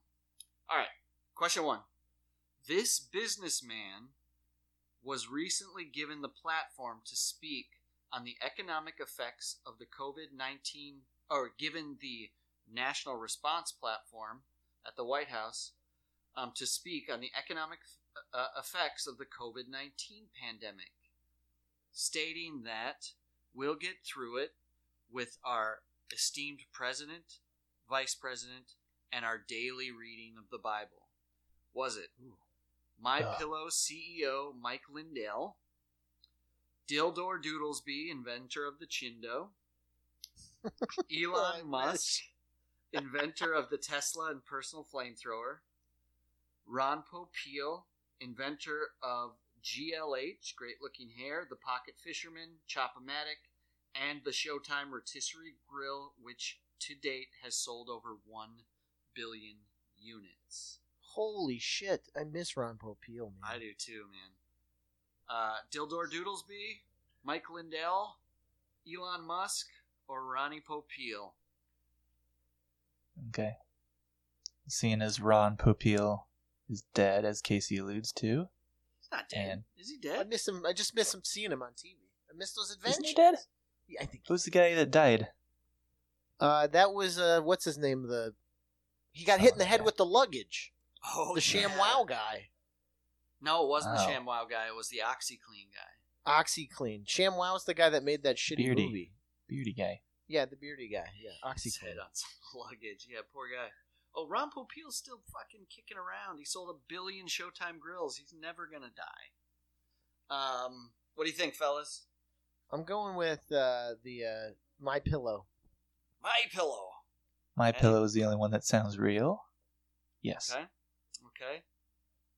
all right, question one. This businessman was recently given the platform to speak on the economic effects of the COVID 19, or given the national response platform at the White House um, to speak on the economic uh, effects of the COVID 19 pandemic, stating that we'll get through it with our esteemed president, vice president, and our daily reading of the Bible. Was it My Ugh. Pillow CEO Mike Lindell, Dildor Doodlesby, inventor of the Chindo, Elon Musk, inventor of the Tesla and personal flamethrower, Ron Popeil, inventor of GLH, great looking hair, the Pocket Fisherman, Chopomatic, and the Showtime rotisserie grill, which to date has sold over 1 billion units. Holy shit! I miss Ron Popeil, man. I do too, man. Uh, Dildor Doodlesby, Mike Lindell, Elon Musk, or Ronnie Popeil. Okay. Seeing as Ron Popeil is dead, as Casey alludes to, He's not dead. And- Is he dead? I dead? miss him. I just miss him seeing him on TV. I miss those adventures. Isn't he dead? Yeah, I think. who's the guy that died? Uh, that was uh, what's his name? The he got hit in the head Okay. with the luggage. Oh, the Sham. Wow guy. No, it wasn't the Oh. Sham Wow guy. It was the OxiClean guy. OxiClean. Sham Wow's the guy that made that shitty Beardy. movie. Beauty guy. Yeah, the beardy guy. Yeah, His OxiClean. head on some luggage. Yeah, poor guy. Oh, Ron Popeil's still fucking kicking around. He sold a billion Showtime grills. He's never gonna die. Um, what do you think, fellas? I'm going with uh, the uh, My Pillow. My pillow. My Okay. pillow is the only one that sounds real. Yes. Okay. Okay.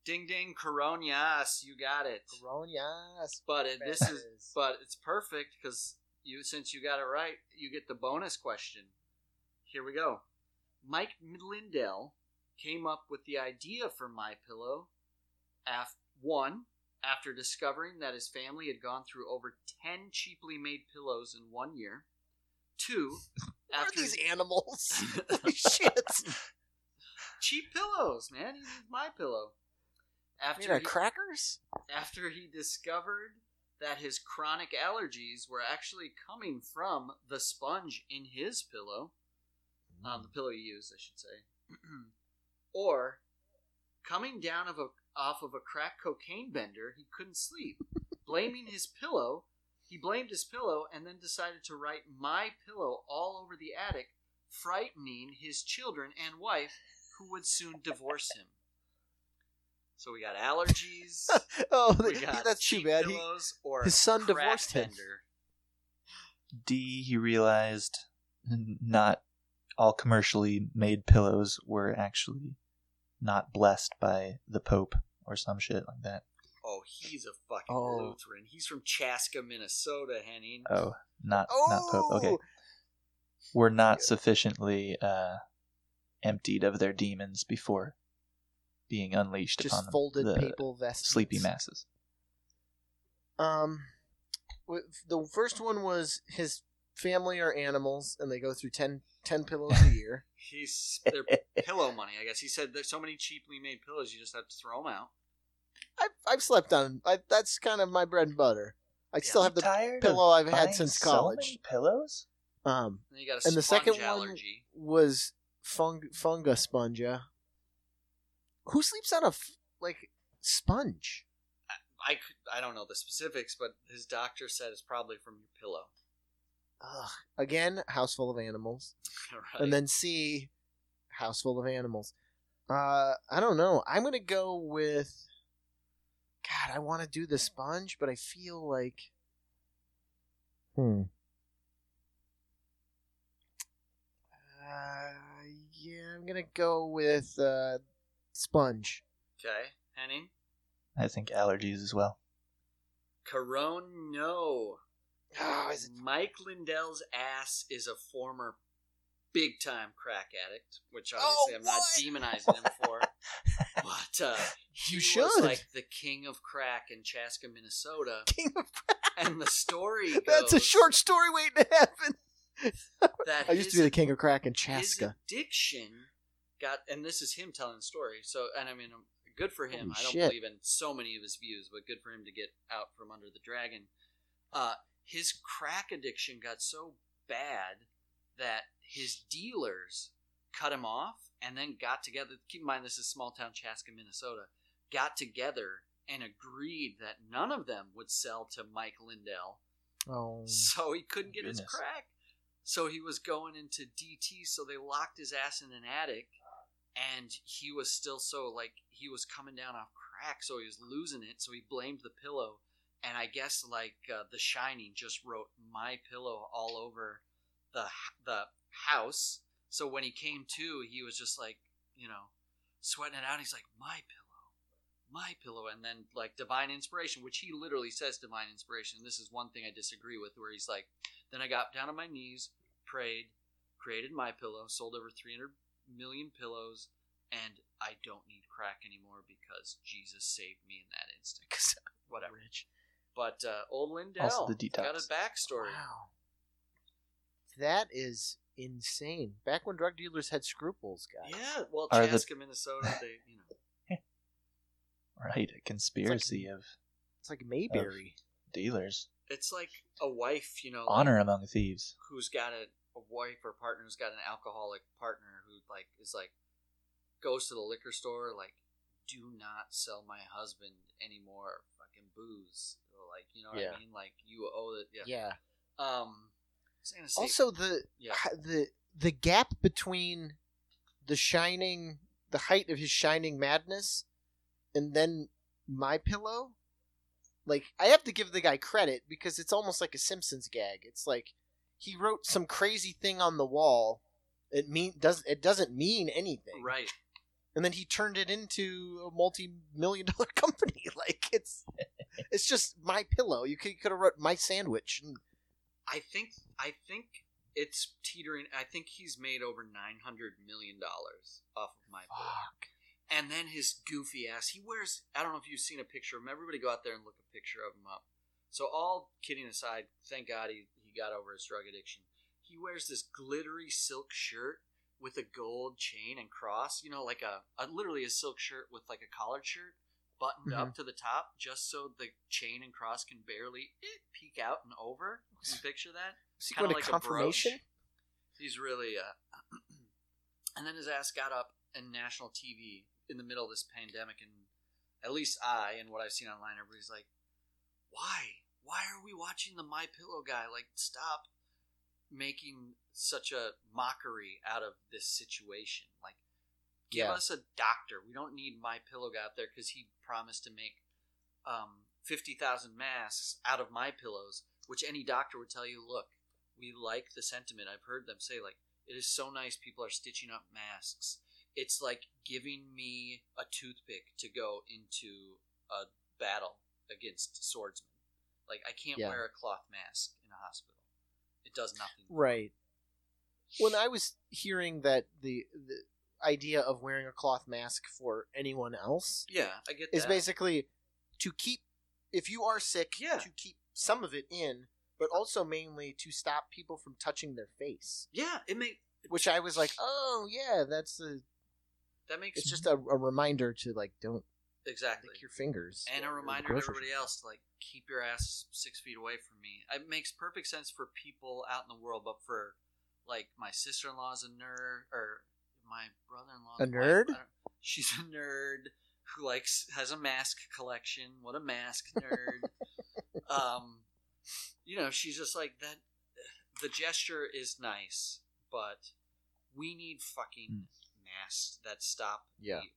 Ding ding Coronias, you got it. Yes. But it, this is but it's perfect because you since you got it right, you get the bonus question. Here we go. Mike Lindell came up with the idea for My Pillow. Af- one after discovering that his family had gone through over ten cheaply made pillows in one year. Two, What are after these animals? Shit! cheap pillows, man. He used My Pillow. After Made of he- crackers? after he discovered that his chronic allergies were actually coming from the sponge in his pillow, um, the pillow you used, I should say, or coming down of a, off of a crack cocaine bender, he couldn't sleep. Blaming his pillow, he blamed his pillow and then decided to write my pillow all over the attic, frightening his children and wife, who would soon divorce him. So we got allergies. oh, We got that's too bad. He, or his son crack divorced him. D, he realized not all commercially made pillows were actually not blessed by the Pope or some shit like that. Oh, he's a fucking Oh. Lutheran. He's from Chaska, Minnesota, Henning. Oh, not oh, not Pope. Okay, were not sufficiently uh, emptied of their demons before being unleashed upon just the- folded the papal vestments. sleepy masses. Um, the first one was his family are animals and they go through 10, 10 pillows a year. He's their pillow money. I guess he said there's so many cheaply made pillows you just have to throw them out. I've, I've slept on. I, that's kind of my bread and butter. I still have the tired pillow I've had buying since so college. many pillows. Um, And you got a and the sponge second one was fung, funga spongia. Who sleeps on a f- like sponge? I could, I don't know the specifics, but his doctor said it's probably from your pillow. Ugh. Again, house full of animals. right? and then C, house full of animals. Uh, I don't know. I'm gonna go with. God, I want to do the sponge, but I feel like. Hmm. Uh, yeah, I'm gonna go with uh, sponge. okay, Henning. I think allergies as well. Corona, no. Oh, is it? Mike Lindell's ass is a former big time crack addict, which obviously Oh, I'm not demonizing him for. but uh, he You was should. like the king of crack in Chaska, Minnesota. King of crack. And the story goes That's a short story waiting to happen. that I used to be the king of crack in his Chaska. addiction got, and this is him telling the story. So, and I mean, um, good for him. Holy I don't shit. believe in so many of his views, but good for him to get out from under the dragon. Uh, his crack addiction got so bad that his dealers cut him off and then got together. Keep in mind, this is small town Chaska, Minnesota. Got together and agreed that none of them would sell to Mike Lindell Oh, so he couldn't get his crack. So he was going into DT. So they locked his ass in an attic, and he was still so like he was coming down off crack. So he was losing it. So he blamed the pillow, and I guess like uh, The Shining just wrote "My Pillow" all over the the house. So when he came to, he was just like you know sweating it out. He's like, "My pillow." My pillow, and then like divine inspiration, which he literally says divine inspiration. This is one thing I disagree with, where he's like, then I got down on my knees, prayed, created my pillow, sold over 300 million pillows, and I don't need crack anymore because Jesus saved me in that instant. Whatever. rich. But uh, old Lindell Also the detox. got a backstory. Wow. That is insane. Back when drug dealers had scruples, guys. Yeah, well, Are the- Chaska, Minnesota, they, you know, Right, a conspiracy of It's like Mayberry. dealers. it's like a wife, you know, like, Honor among thieves. who's got a, a wife or partner who's got an alcoholic partner who like is like goes to the liquor store like do not sell my husband any more fucking booze or like you know what Yeah. I mean like you owe it yeah, yeah. um I was gonna say- Also, the yeah the the gap between the shining, the height of his shining madness, and then my pillow. Like I have to give the guy credit because it's almost like a Simpsons gag. It's like he wrote some crazy thing on the wall. It mean does it doesn't mean anything, right and then he turned it into a multi-million dollar company. Like it's it's just my pillow. You could could have wrote my sandwich. And, I think I think it's teetering I think he's made over nine hundred million dollars off of my pillow. fuck. And then his goofy ass. He wears. I don't know if you've seen a picture of him. Everybody go out there and look a picture of him up. So all kidding aside, thank God he, he got over his drug addiction. He wears this glittery silk shirt with a gold chain and cross. You know, like a, a literally a silk shirt with like a collared shirt buttoned up to the top, just so the chain and cross can barely eh, peek out and over. Can you picture that? Is he Kinda going to like confirmation? He's really uh and then his ass got up in national TV in the middle of this pandemic and at least I and what I've seen online everybody's like why why are we watching the my pillow guy like stop making such a mockery out of this situation like give Yeah. us a doctor we don't need my pillow guy out there cuz he promised to make um 50,000 masks out of my pillows which any doctor would tell you look we like the sentiment. I've heard them say like it is so nice people are stitching up masks. It's like giving me a toothpick to go into a battle against swordsmen. Like I can't Yeah. wear a cloth mask in a hospital. It does nothing. Right. When I was hearing that the the idea of wearing a cloth mask for anyone else Yeah, I get is that. basically to keep if you are sick Yeah. to keep some of it in but also mainly to stop people from touching their face. Yeah, it make Which I was like, oh yeah, that's the. That makes It's just a, a reminder to like don't exactly. lick your fingers. And a reminder to everybody else to like, keep your ass six feet away from me. It makes perfect sense for people out in the world, but for, like, my sister in law's a nerd, or my brother in law. A nerd? She's a nerd who likes has a mask collection. What a mask nerd! um, you know, she's just like that. The gesture is nice, but we need fucking masks that stop Yeah. the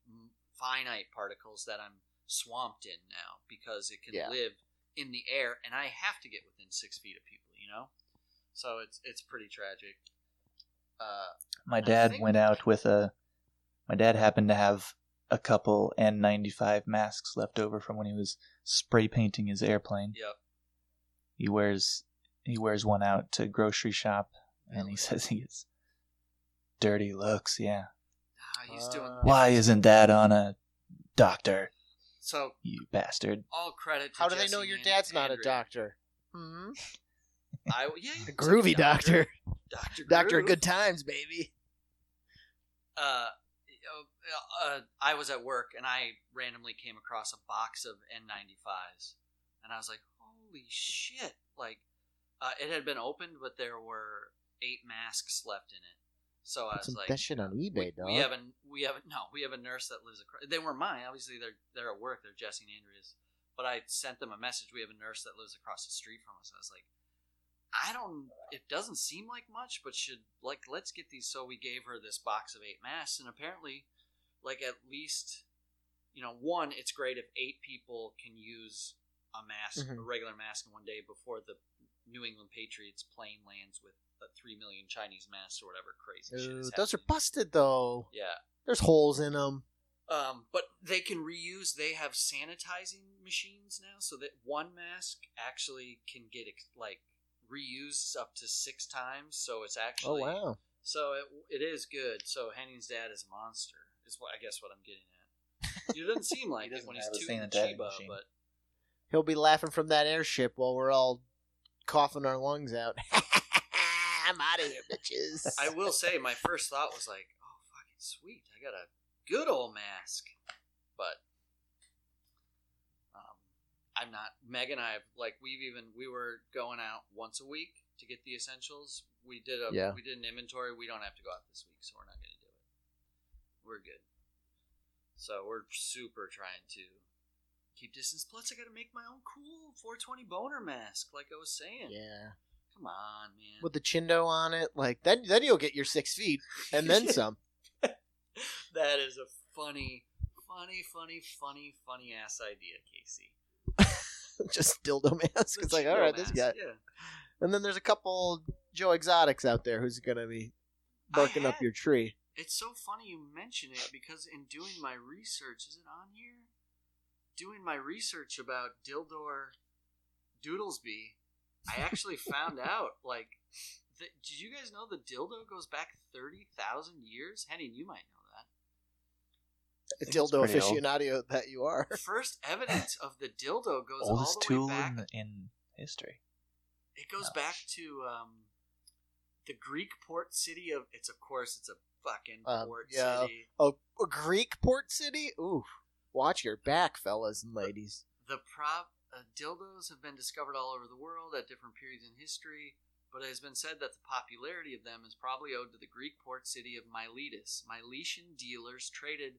finite particles that I'm swamped in now because it can Yeah. live in the air, and I have to get within six feet of people. You know, so it's it's pretty tragic. Uh, My dad went out with a. My dad happened to have a couple N95 masks left over from when he was spray painting his airplane. yep. He wears he wears one out to grocery shop, and he says he gets dirty looks. Yeah. He's doing. Uh, Why isn't that on a doctor? So You bastard. all credit. To How do they know your and dad's not a doctor? Hmm? I yeah, A looks like groovy doctor. Doctor Doctor of good times, baby. uh, uh, I was at work and I randomly came across a box of N95s, and I was like, "Holy shit!" Like, uh, it had been opened, but there were eight masks left in it. So I was like, that shit on eBay, dog. "We haven't, we have a, no, we have a nurse that lives across. They weren't mine, obviously. They're they're at work. They're Jesse and Andrea's. But I sent them a message. We have a nurse that lives across the street from us. I was like, I don't. It doesn't seem like much, but should like let's get these. So we gave her this box of eight masks, and apparently, like at least, you know, one, it's great if eight people can use a mask, a Mhm. regular mask, in one day before the New England Patriots plane lands with uh, three million Chinese masks or whatever crazy shit. Is those are busted though. Yeah. There's holes in them. Um, but they can reuse. They have sanitizing machines now, so that one mask actually can get ex- like reused up to six times. So it's actually. Oh wow. so it, it is good. So Henning's dad is a monster. Is what I guess what I'm getting at. It doesn't seem like it doesn't when he's tooting the Chiba, machine. but He'll be laughing from that airship while we're all coughing our lungs out. I'm out of here, bitches. I will say my first thought was like, oh fucking sweet, I got a good old mask, but um, I'm not. Meg and I have like we've even we were going out once a week to get the essentials. We did a Yeah. we did an inventory. We don't have to go out this week, so we're not going to do it. We're good. So we're super trying to keep distance. Plus, I got to make my own cool 420 boner mask, like I was saying. yeah. Come on, man. With the chindo on it, like then then you'll get your six feet and then some. that is a funny, funny, funny, funny, funny ass idea, Casey. Just dildo mask. The It's like, all right, this guy. Yeah. And then there's a couple Joe Exotics out there who's gonna be barking up your tree. It's so funny you mention it because in doing my research, is it on here? Doing my research about Dildor Doodlesby, I actually found out like, th- did you guys know the dildo goes back thirty thousand years? Henning, you might know that. think it's Dildo pretty old. aficionado that you are. First evidence of the dildo goes Oldest all the way tool back in, in history. It goes back to um, the Greek port city of. It's of course it's a fucking Um, port yeah. city. Oh, a Greek port city? Ooh. Watch your back, fellas and ladies. The prop uh, dildos have been discovered all over the world at different periods in history, but it has been said that the popularity of them is probably owed to the Greek port city of Miletus. Miletian dealers traded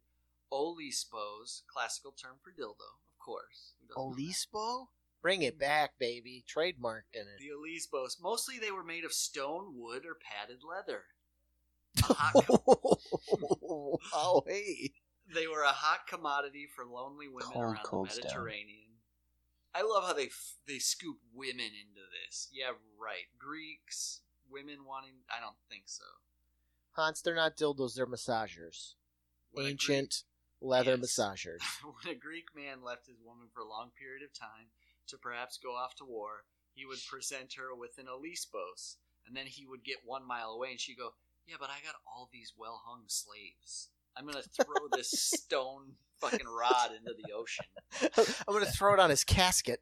olispos, classical term for dildo, of course. Who doesn't know that? Olispo? Bring it back, baby. Trademarked in it. The olispos. Mostly they were made of stone, wood, or padded leather. Oh, hey. They were a hot commodity for lonely women Cold, around cold the stone. I love how they f- they scoop women into this. Yeah, right. Greeks, women wanting. I don't think so. Hans, they're not dildos, they're massagers. When Ancient leather Yes. massagers. When a Greek man left his woman for a long period of time to perhaps go off to war, he would present her with an olispos, and then he would get one mile away, and she'd go, "Yeah, but I got all these well hung slaves. I'm gonna throw this stone fucking rod into the ocean." I'm going to throw it on his casket.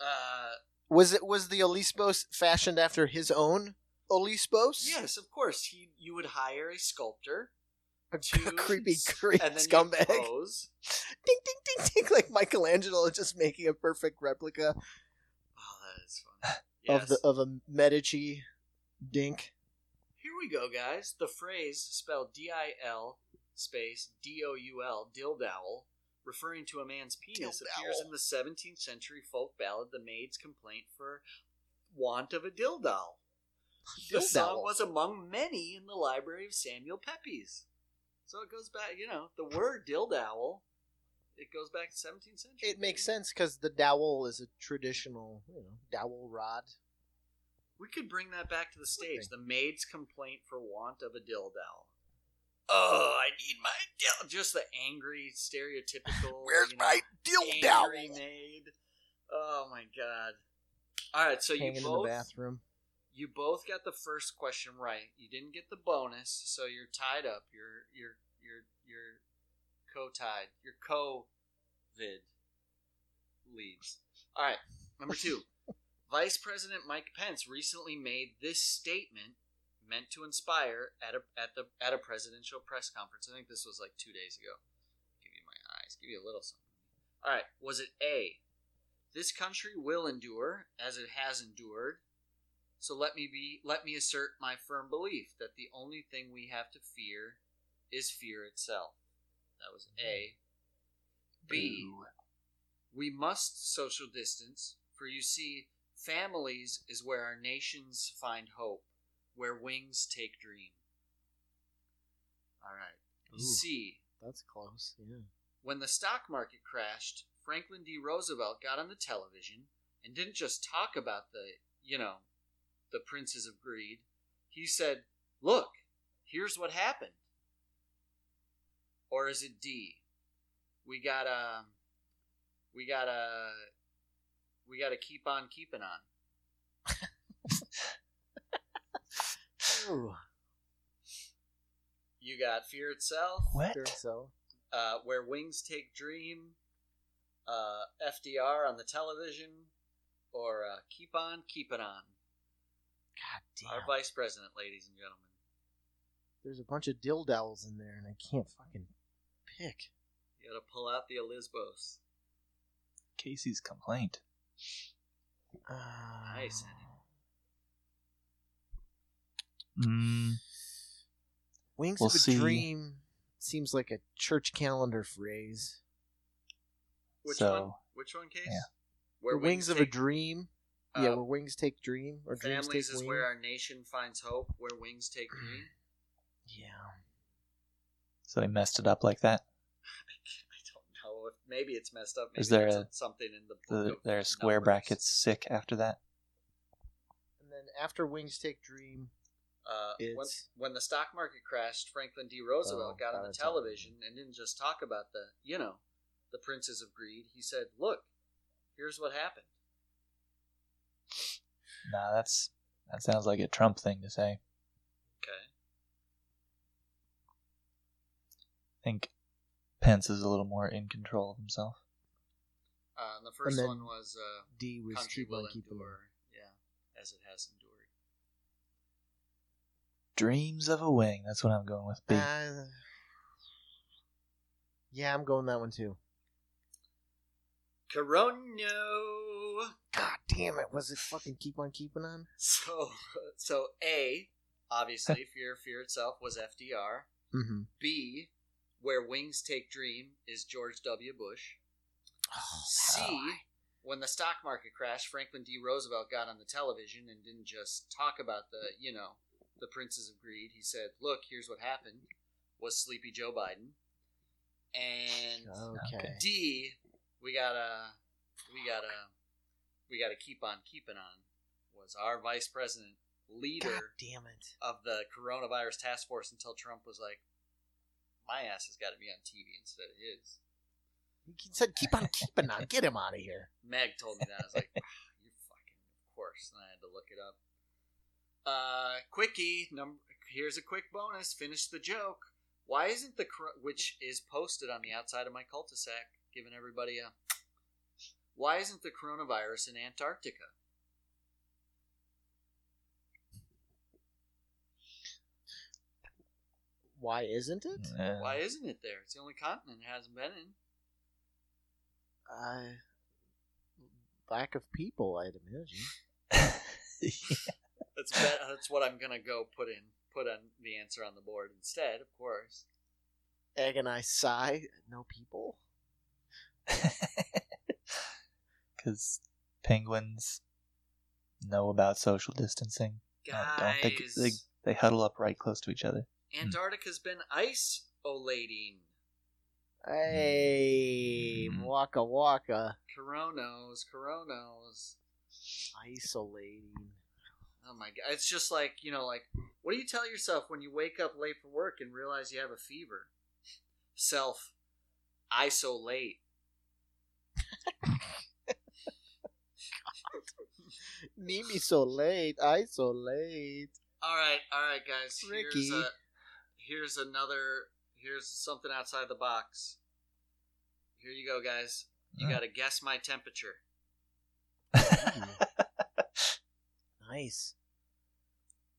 Uh, Was it was the Olispos fashioned after his own Olispos? Yes, of course. He you would hire a sculptor a, to creepy, creepy and then scumbag. pose. Ding, ding, ding, ding, like Michelangelo just making a perfect replica Oh, that is fun. Yes. of the of a Medici dink. Here we go, guys. The phrase spelled D-I-L space D-O-U-L, dildowl, referring to a man's penis, appears in the 17th century folk ballad "The Maid's Complaint for Want of a Dildowl." The song was among many in the library of Samuel Pepys. So it goes back, you know, the word dildowl. It goes back to 17th century. It makes sense because the dowel is a traditional, you know, dowel rod. We could bring that back to the stage. The maid's complaint for want of a dildow. Oh, I need my dill. Just the angry, stereotypical. Where's you know, my angry dildow? maid? Oh my god! All right, so Hanging you in the both bathroom. you both got the first question right. You didn't get the bonus, so you're tied up. You're you're you're you're co-tied. You're co-vid leads. All right, number two. Vice President Mike Pence recently made this statement meant to inspire at a at the at a presidential press conference. I think this was like two days ago. Give you my eyes. Give you a little something. All right. Was it A? This country will endure as it has endured. So let me be let me assert my firm belief that the only thing we have to fear is fear itself. That was A. B. We must social distance, for you see, families is where our nations find hope, where wings take dream. All right. Ooh. C. That's close. Yeah. When the stock market crashed, Franklin D. Roosevelt got on the television and didn't just talk about the, you know, the princes of greed. He said, "Look, here's what happened." Or is it D? We got a we gotta, uh, we gotta keep on keeping on. Ooh. You got fear itself. What? Sure so. uh, where wings take dream, uh, FDR on the television, or uh, keep on keeping on. God damn. Our vice president, ladies and gentlemen. There's a bunch of dildowels in there, and I can't fucking pick. You gotta pull out the Elizabos. Casey's complaint. Uh, Nice. Mm, Wings We'll of a see. Dream seems like a church calendar phrase. Which So, one? Which one, Case? yeah. Where the wings, of a dream. uh, yeah, where wings take dream or dreams Families take is wing. where our nation finds hope. Where wings take dream. Yeah. so they messed it up like that. I don't know. Maybe it's messed up. Maybe Is there a- something in the The, book of their square numbers. brackets sick after that. And then after wings take dream, Uh, when, when the stock market crashed, Franklin D. Roosevelt Oh, got on the television and didn't just talk about the, you know, the princes of greed. He said, "Look, here's what happened." Nah, that's that sounds like a Trump thing to say. Okay. I think Pence is a little more in control of himself. Uh, the first one was uh, D was "Country keep will on keeping endure." Yeah, as it has endured. Dreams of a wing. That's what I'm going with. B. Uh, yeah, I'm going that one too. Corono. God damn it! Was it fucking keep on keeping on? So, so A, obviously, fear, fear itself was FDR. Mm-hmm. B, where wings take dream is George W. Bush. Oh, C, when the stock market crashed, Franklin D. Roosevelt got on the television and didn't just talk about the, you know, the princes of greed. He said, "Look, here's what happened." Was Sleepy Joe Biden. And Okay. D, we gotta, we gotta, we gotta keep on keeping on. Was our vice president God leader damn it! of the coronavirus task force until Trump was like, "My ass has got to be on TV instead of his." He said keep on keeping on. Get him out of here. Meg told me that. I was like, "Ah, "You fucking, of course." And I had to look it up uh, quickie number. Here's a quick bonus. Finish the joke. Why isn't the which is posted on the outside of my cul-de-sac, giving everybody a? Why isn't the coronavirus in Antarctica? Why isn't it? Why isn't it there? It's the only continent it hasn't been in. Uh, lack of people, I'd imagine. yeah. That's bet that's what I'm gonna go put in put on the answer on the board instead, of course. Agonize sigh. No people. Because penguins know about social distancing. Guys, Uh, don't they, they they huddle up right close to each other. Antarctica's been ice olating. Hey, Mhm. waka waka. Coronos, coronos. Isolating. Oh my god. It's just like, you know, like what do you tell yourself when you wake up late for work and realize you have a fever? Self I isolate. Need me so late. Isolate. All right, all right, guys. Ricky. Here's a, here's another. Here's something outside the box. Here you go, guys. You Huh. got to guess my temperature. Nice.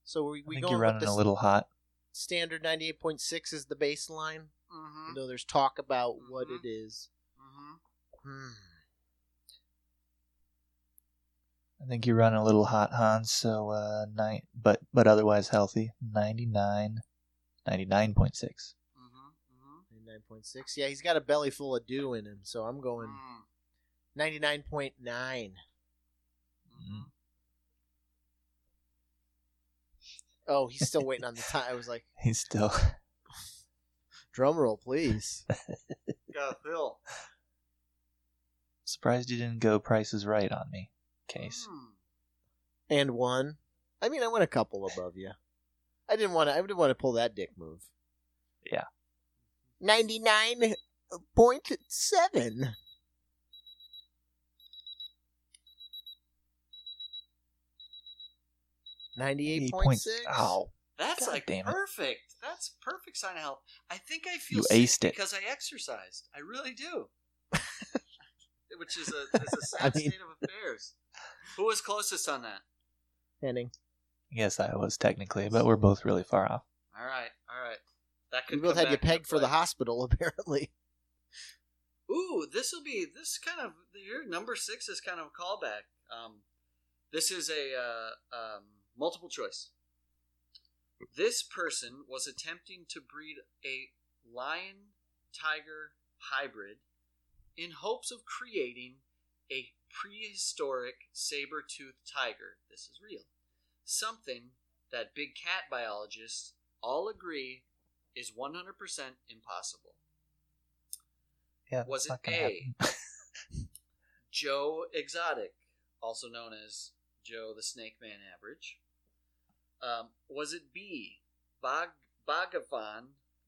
So we I we think going you're running the a little hot. standard ninety eight point six is the baseline. Mm-hmm. Though there's talk about what Mhm. it is. Mm-hmm. Hmm. I think you're running a little hot, Hans. So uh, nine, but but otherwise healthy. 99, 99.6. Mm-hmm. Ninety nine point six. Yeah, he's got a belly full of dew in him, so I'm going Mm-hmm. ninety nine point nine. Mm-hmm. Oh, he's still waiting on the time. I was like, He's still. drum roll, please. Go, Phil. Surprised you didn't go prices right on me, Case. Mm. and one. I mean, I went a couple above you. I didn't want to. I didn't want to pull that dick move. Yeah. Ninety nine point seven. Ninety eight Eight point points. six. That's God like damn it. perfect. That's perfect sign of health. I think I feel You sick aced it. because I exercised. I really do. Which is a, is a sad I mean- state of affairs. Who was closest on that? Henning. Yes, I was technically, but we're both really far off. All right, all right. That We could both had you back pegged for the hospital, apparently. Ooh, this will be this kind of your number six is kind of a callback. Um, this is a uh, um, multiple choice. This person was attempting to breed a lion tiger hybrid in hopes of creating a prehistoric saber toothed tiger. This is real. Something that big cat biologists all agree is 100% impossible. Yeah, Was it A? Joe Exotic, also known as Joe the Snake Man Average? Um, was it B? Bog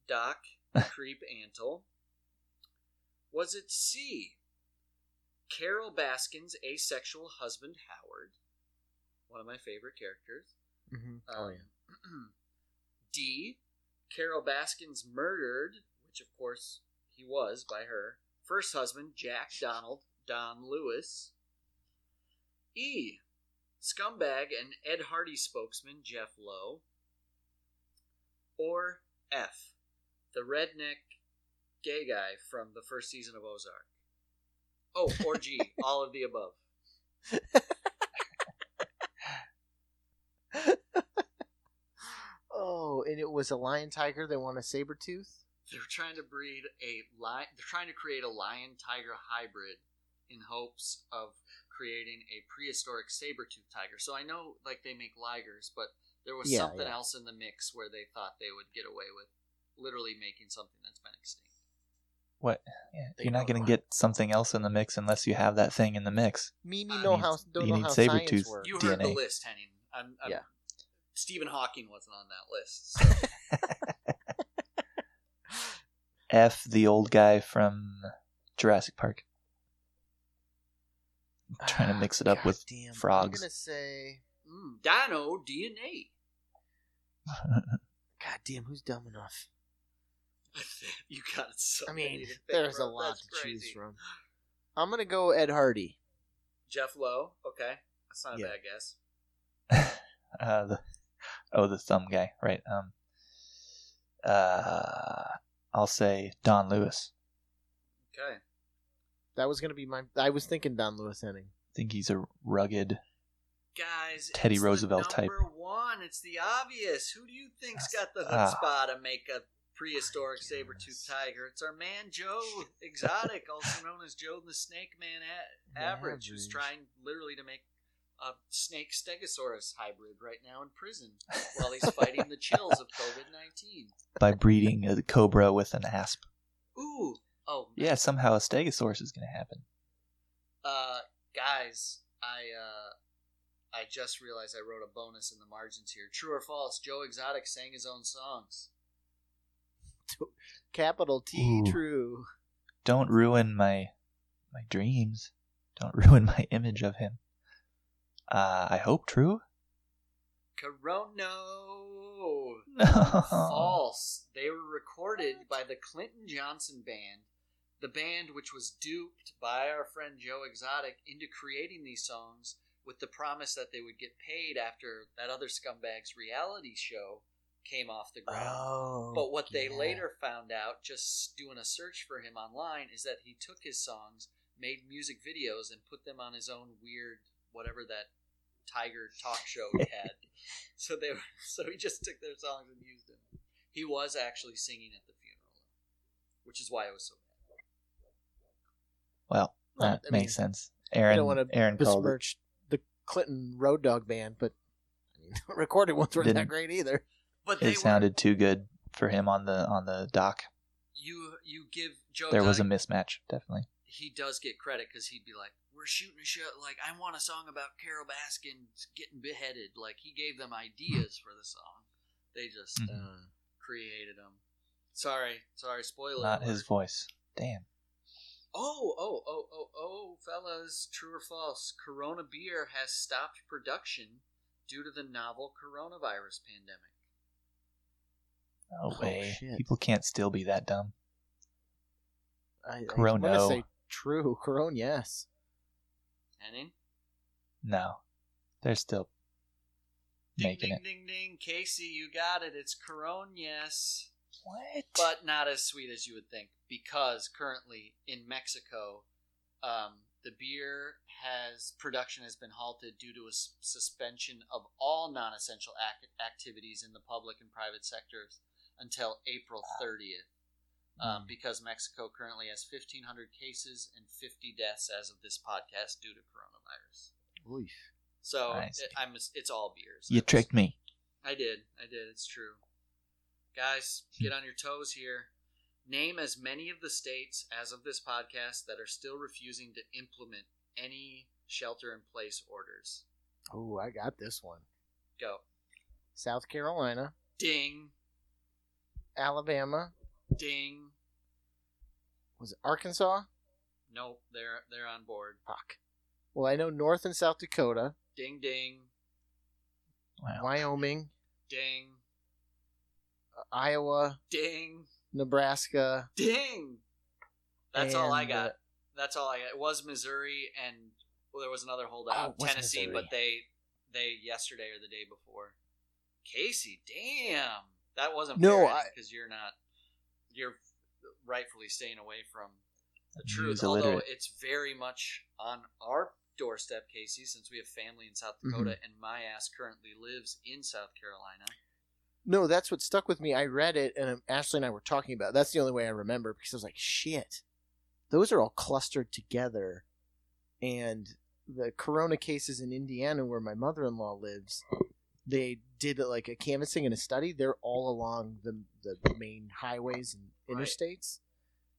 Doc Creep Antle? Was it C? Carole Baskin's asexual husband Howard? One of my favorite characters. Mm-hmm. Um, oh yeah. D. Carole Baskins murdered, which of course he was by her first husband, Jack Donald Don Lewis. E. Scumbag and Ed Hardy spokesman Jeff Lowe. Or F. The redneck gay guy from the first season of Ozark. Oh, or G. all of the above. Oh, and it was a lion tiger. They want a saber tooth. They're trying to breed a lion. They're trying to create a lion tiger hybrid in hopes of creating a prehistoric saber tooth tiger. So I know, like they make ligers, but there was Yeah, something yeah. else in the mix where they thought they would get away with literally making something that's been extinct. What? Yeah, you're not going to get something else in the mix unless you have that thing in the mix. Mimi I know mean, how don't you know need saber-tooth works. You heard the DNA. list, Henning. I'm, I'm, Yeah. Stephen Hawking wasn't on that list. so- F, the old guy from Jurassic Park. I'm trying to mix it up God with damn. I'm frogs. gonna say, mm, Dino DNA. God damn, who's dumb enough? you got it so I mean, to pick there's a lot That's to choose from. I'm gonna go Ed Hardy. Jeff Lowe. Okay, that's not a Yeah. bad guess. uh, the, oh, the thumb guy, right? Um, Uh, I'll say Don Lewis. Okay. That was gonna be my. I was thinking Don Lewis Henning. I think he's a rugged. Guys, Teddy it's Roosevelt the type. number one. It's the obvious. Who do you think's got the Ah. chutzpah to make a prehistoric saber-toothed tiger? It's our man Joe Exotic, also known as Joe the Snake Man a- Average, who's trying literally to make a snake stegosaurus hybrid right now in prison while he's fighting the chills of COVID nineteen. by breeding a cobra with an asp. Ooh, oh Yeah, somehow a stegosaurus is going to happen. Uh, guys, I uh, I just realized I wrote a bonus in the margins here. True or false? Joe Exotic sang his own songs. Capital T Ooh. true. Don't ruin my my dreams. Don't ruin my image of him. Uh, I hope true. Corono. No. False. They were recorded by the Clinton Johnson Band, the band which was duped by our friend Joe Exotic into creating these songs with the promise that they would get paid after that other scumbag's reality show came off the ground. Oh. But what they later found out, just doing a search for him online, is that he took his songs, made music videos, and put them on his own weird whatever that tiger talk show he had. so they were, so he just took their songs and used them. He was actually singing at the funeral, which is why it was so bad. Well, Well, that I mean, makes sense. I Aaron, don't want to Aaron called it. besmirch the Clinton Road Dog Band, but I mean, recorded ones weren't that Didn't- great either. But they It sounded too good for him on the on the dock. you you give Joe There was a mismatch, definitely. he does get credit because he'd be like, "We're shooting a show. Like, I want a song about Carole Baskin getting beheaded." Like, he gave them ideas for the song. They just Mhm. uh, created them. Sorry, sorry, spoiler. Not his voice. Damn. Oh, oh, oh, oh, oh, fellas, true or false? Corona beer has stopped production due to the novel coronavirus pandemic. No Oh, way. shit. People can't still be that dumb. I, I Corona. want to oh. say true. Corona, yes. Henning? No. They're still Ding, making ding, it. ding, ding. Casey, you got it. It's Corona, yes. What? but not as sweet as you would think because currently in Mexico, um, the beer has production has been halted due to a s- suspension of all non-essential ac- activities in the public and private sectors until April 30th. Um, because Mexico currently has 1,500 cases and 50 deaths as of this podcast due to coronavirus. Oof. So Nice. it, I'm it's all beers. you tricked me. I did. I did. It's true. Guys, hmm. get on your toes here. Name as many of the states as of this podcast that are still refusing to implement any shelter in place orders. Oh, I got this one. Go. South Carolina, Ding. Alabama. Ding. Was it Arkansas? Nope, they're they're on board. Fuck. Well, I know North and South Dakota, Ding ding. Wow. Wyoming, Ding. Iowa, Ding. Nebraska. Ding. That's all I And, got. uh, That's all I got. It was Missouri and well, there was another holdout, Oh, it was Tennessee, Missouri. but they they yesterday or the day before. Casey, damn, that wasn't No, I- because you're not you're rightfully staying away from the News truth. Although illiterate. it's very much on our doorstep, Casey, since we have family in South Dakota and my ass currently lives in South Carolina. No, that's what stuck with me. I read it, and um, Ashley and I were talking about. It. That's the only way I remember because I was like, "Shit, those are all clustered together." And the corona cases in Indiana, where my mother-in-law lives, they did like a canvassing and a study. They're all along the the main highways and Right. interstates.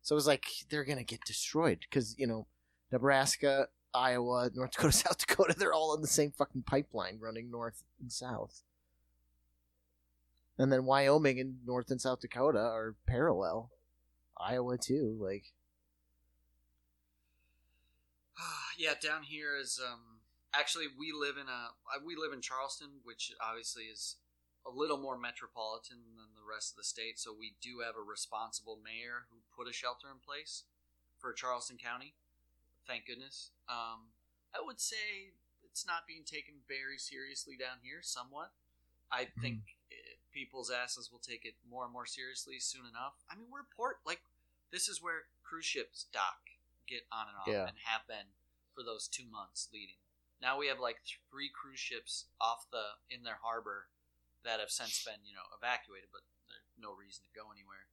So it was like they're gonna get destroyed because you know Nebraska, Iowa, North Dakota, South Dakota, they're all on the same fucking pipeline running north and south. And then Wyoming and North and South Dakota are parallel. Iowa too, like yeah, down here is um actually we live in a uh, we live in Charleston, which obviously is a little more metropolitan than the rest of the state. So we do have a responsible mayor who put a shelter in place for Charleston County. Thank goodness. Um, I would say it's not being taken very seriously down here. Somewhat, I think it, people's asses will take it more and more seriously soon enough. I mean, we're port like this is where cruise ships dock, get on and off, Yeah. and have been for those two months leading. Now we have like three cruise ships off the in their harbor that have since been you know evacuated, but there's no reason to go anywhere.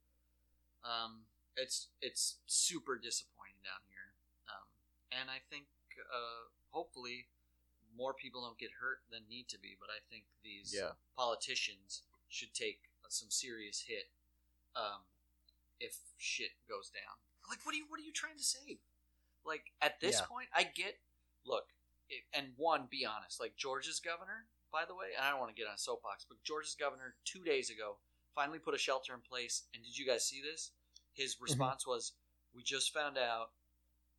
Um, it's it's super disappointing down here, um, and I think uh, hopefully more people don't get hurt than need to be. But I think these Yeah. politicians should take some serious hit um, if shit goes down. Like, what are you what are you trying to save? Like at this Yeah. point, I get. Look, it, and one, be honest. Like Georgia's governor, by the way, and I don't want to get on a soapbox, but Georgia's governor two days ago finally put a shelter in place. And did you guys see this? His response was, "We just found out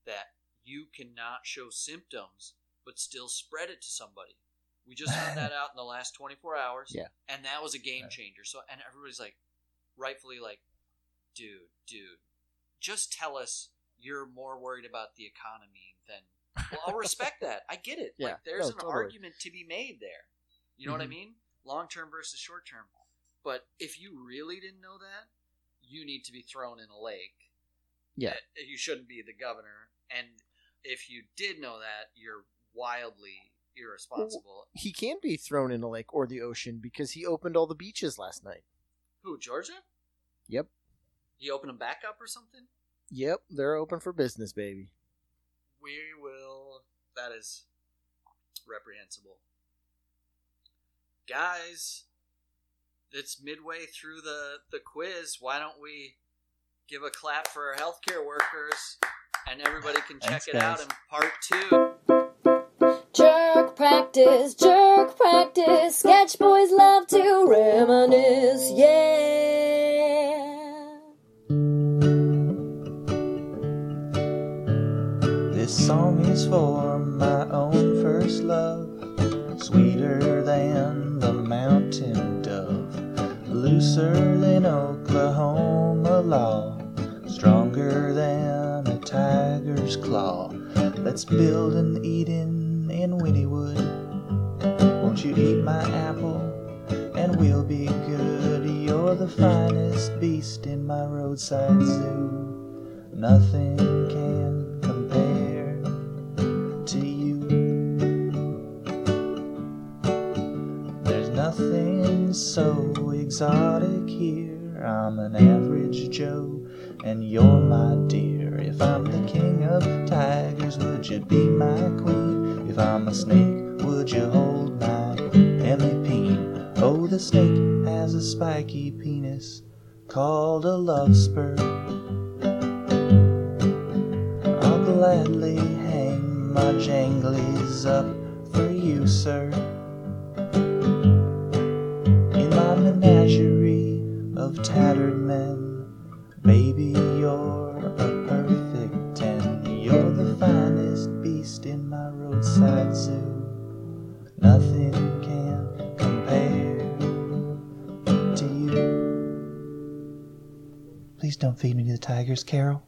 that you cannot show symptoms but still spread it to somebody. We just found that out in the last 24 hours. Yeah. And that was a game changer. So, and everybody's like, rightfully like, dude, dude, just tell us you're more worried about the economy than. Well, I'll respect that. I get it. Yeah. Like, there's No, an totally. argument to be made there. You know what I Mhm. mean? Long term versus short term. But if you really didn't know that, you need to be thrown in a lake. Yeah. You shouldn't be the governor. And if you did know that, you're wildly irresponsible. He can be thrown in a lake or the ocean because he opened all the beaches last night. Who, Georgia? Yep. He opened them back up or something? Yep, they're open for business, baby. We will. That is reprehensible. Guys, it's midway through the, the quiz. Why don't we give a clap for our healthcare workers and everybody can check Thanks, it out in part two? Practice, jerk practice. Sketch boys love to reminisce, yeah. This song is for my own first love, sweeter than the mountain dove, looser than Oklahoma law, stronger than a tiger's claw. Let's build an Eden in Wynnewood. Won't you eat my apple and we'll be good? You're the finest beast in my roadside zoo. Nothing can compare to you. There's nothing so exotic here. I'm an average Joe, and you're my dear. If I'm the king of tigers, would you be my queen? If I'm a snake, would you hold my Peen? Oh, the snake has a spiky penis called a love spur. I'll gladly hang my janglies up for you, sir. In my menagerie of tattered men, baby, you're Please don't feed me to the tigers, Carole.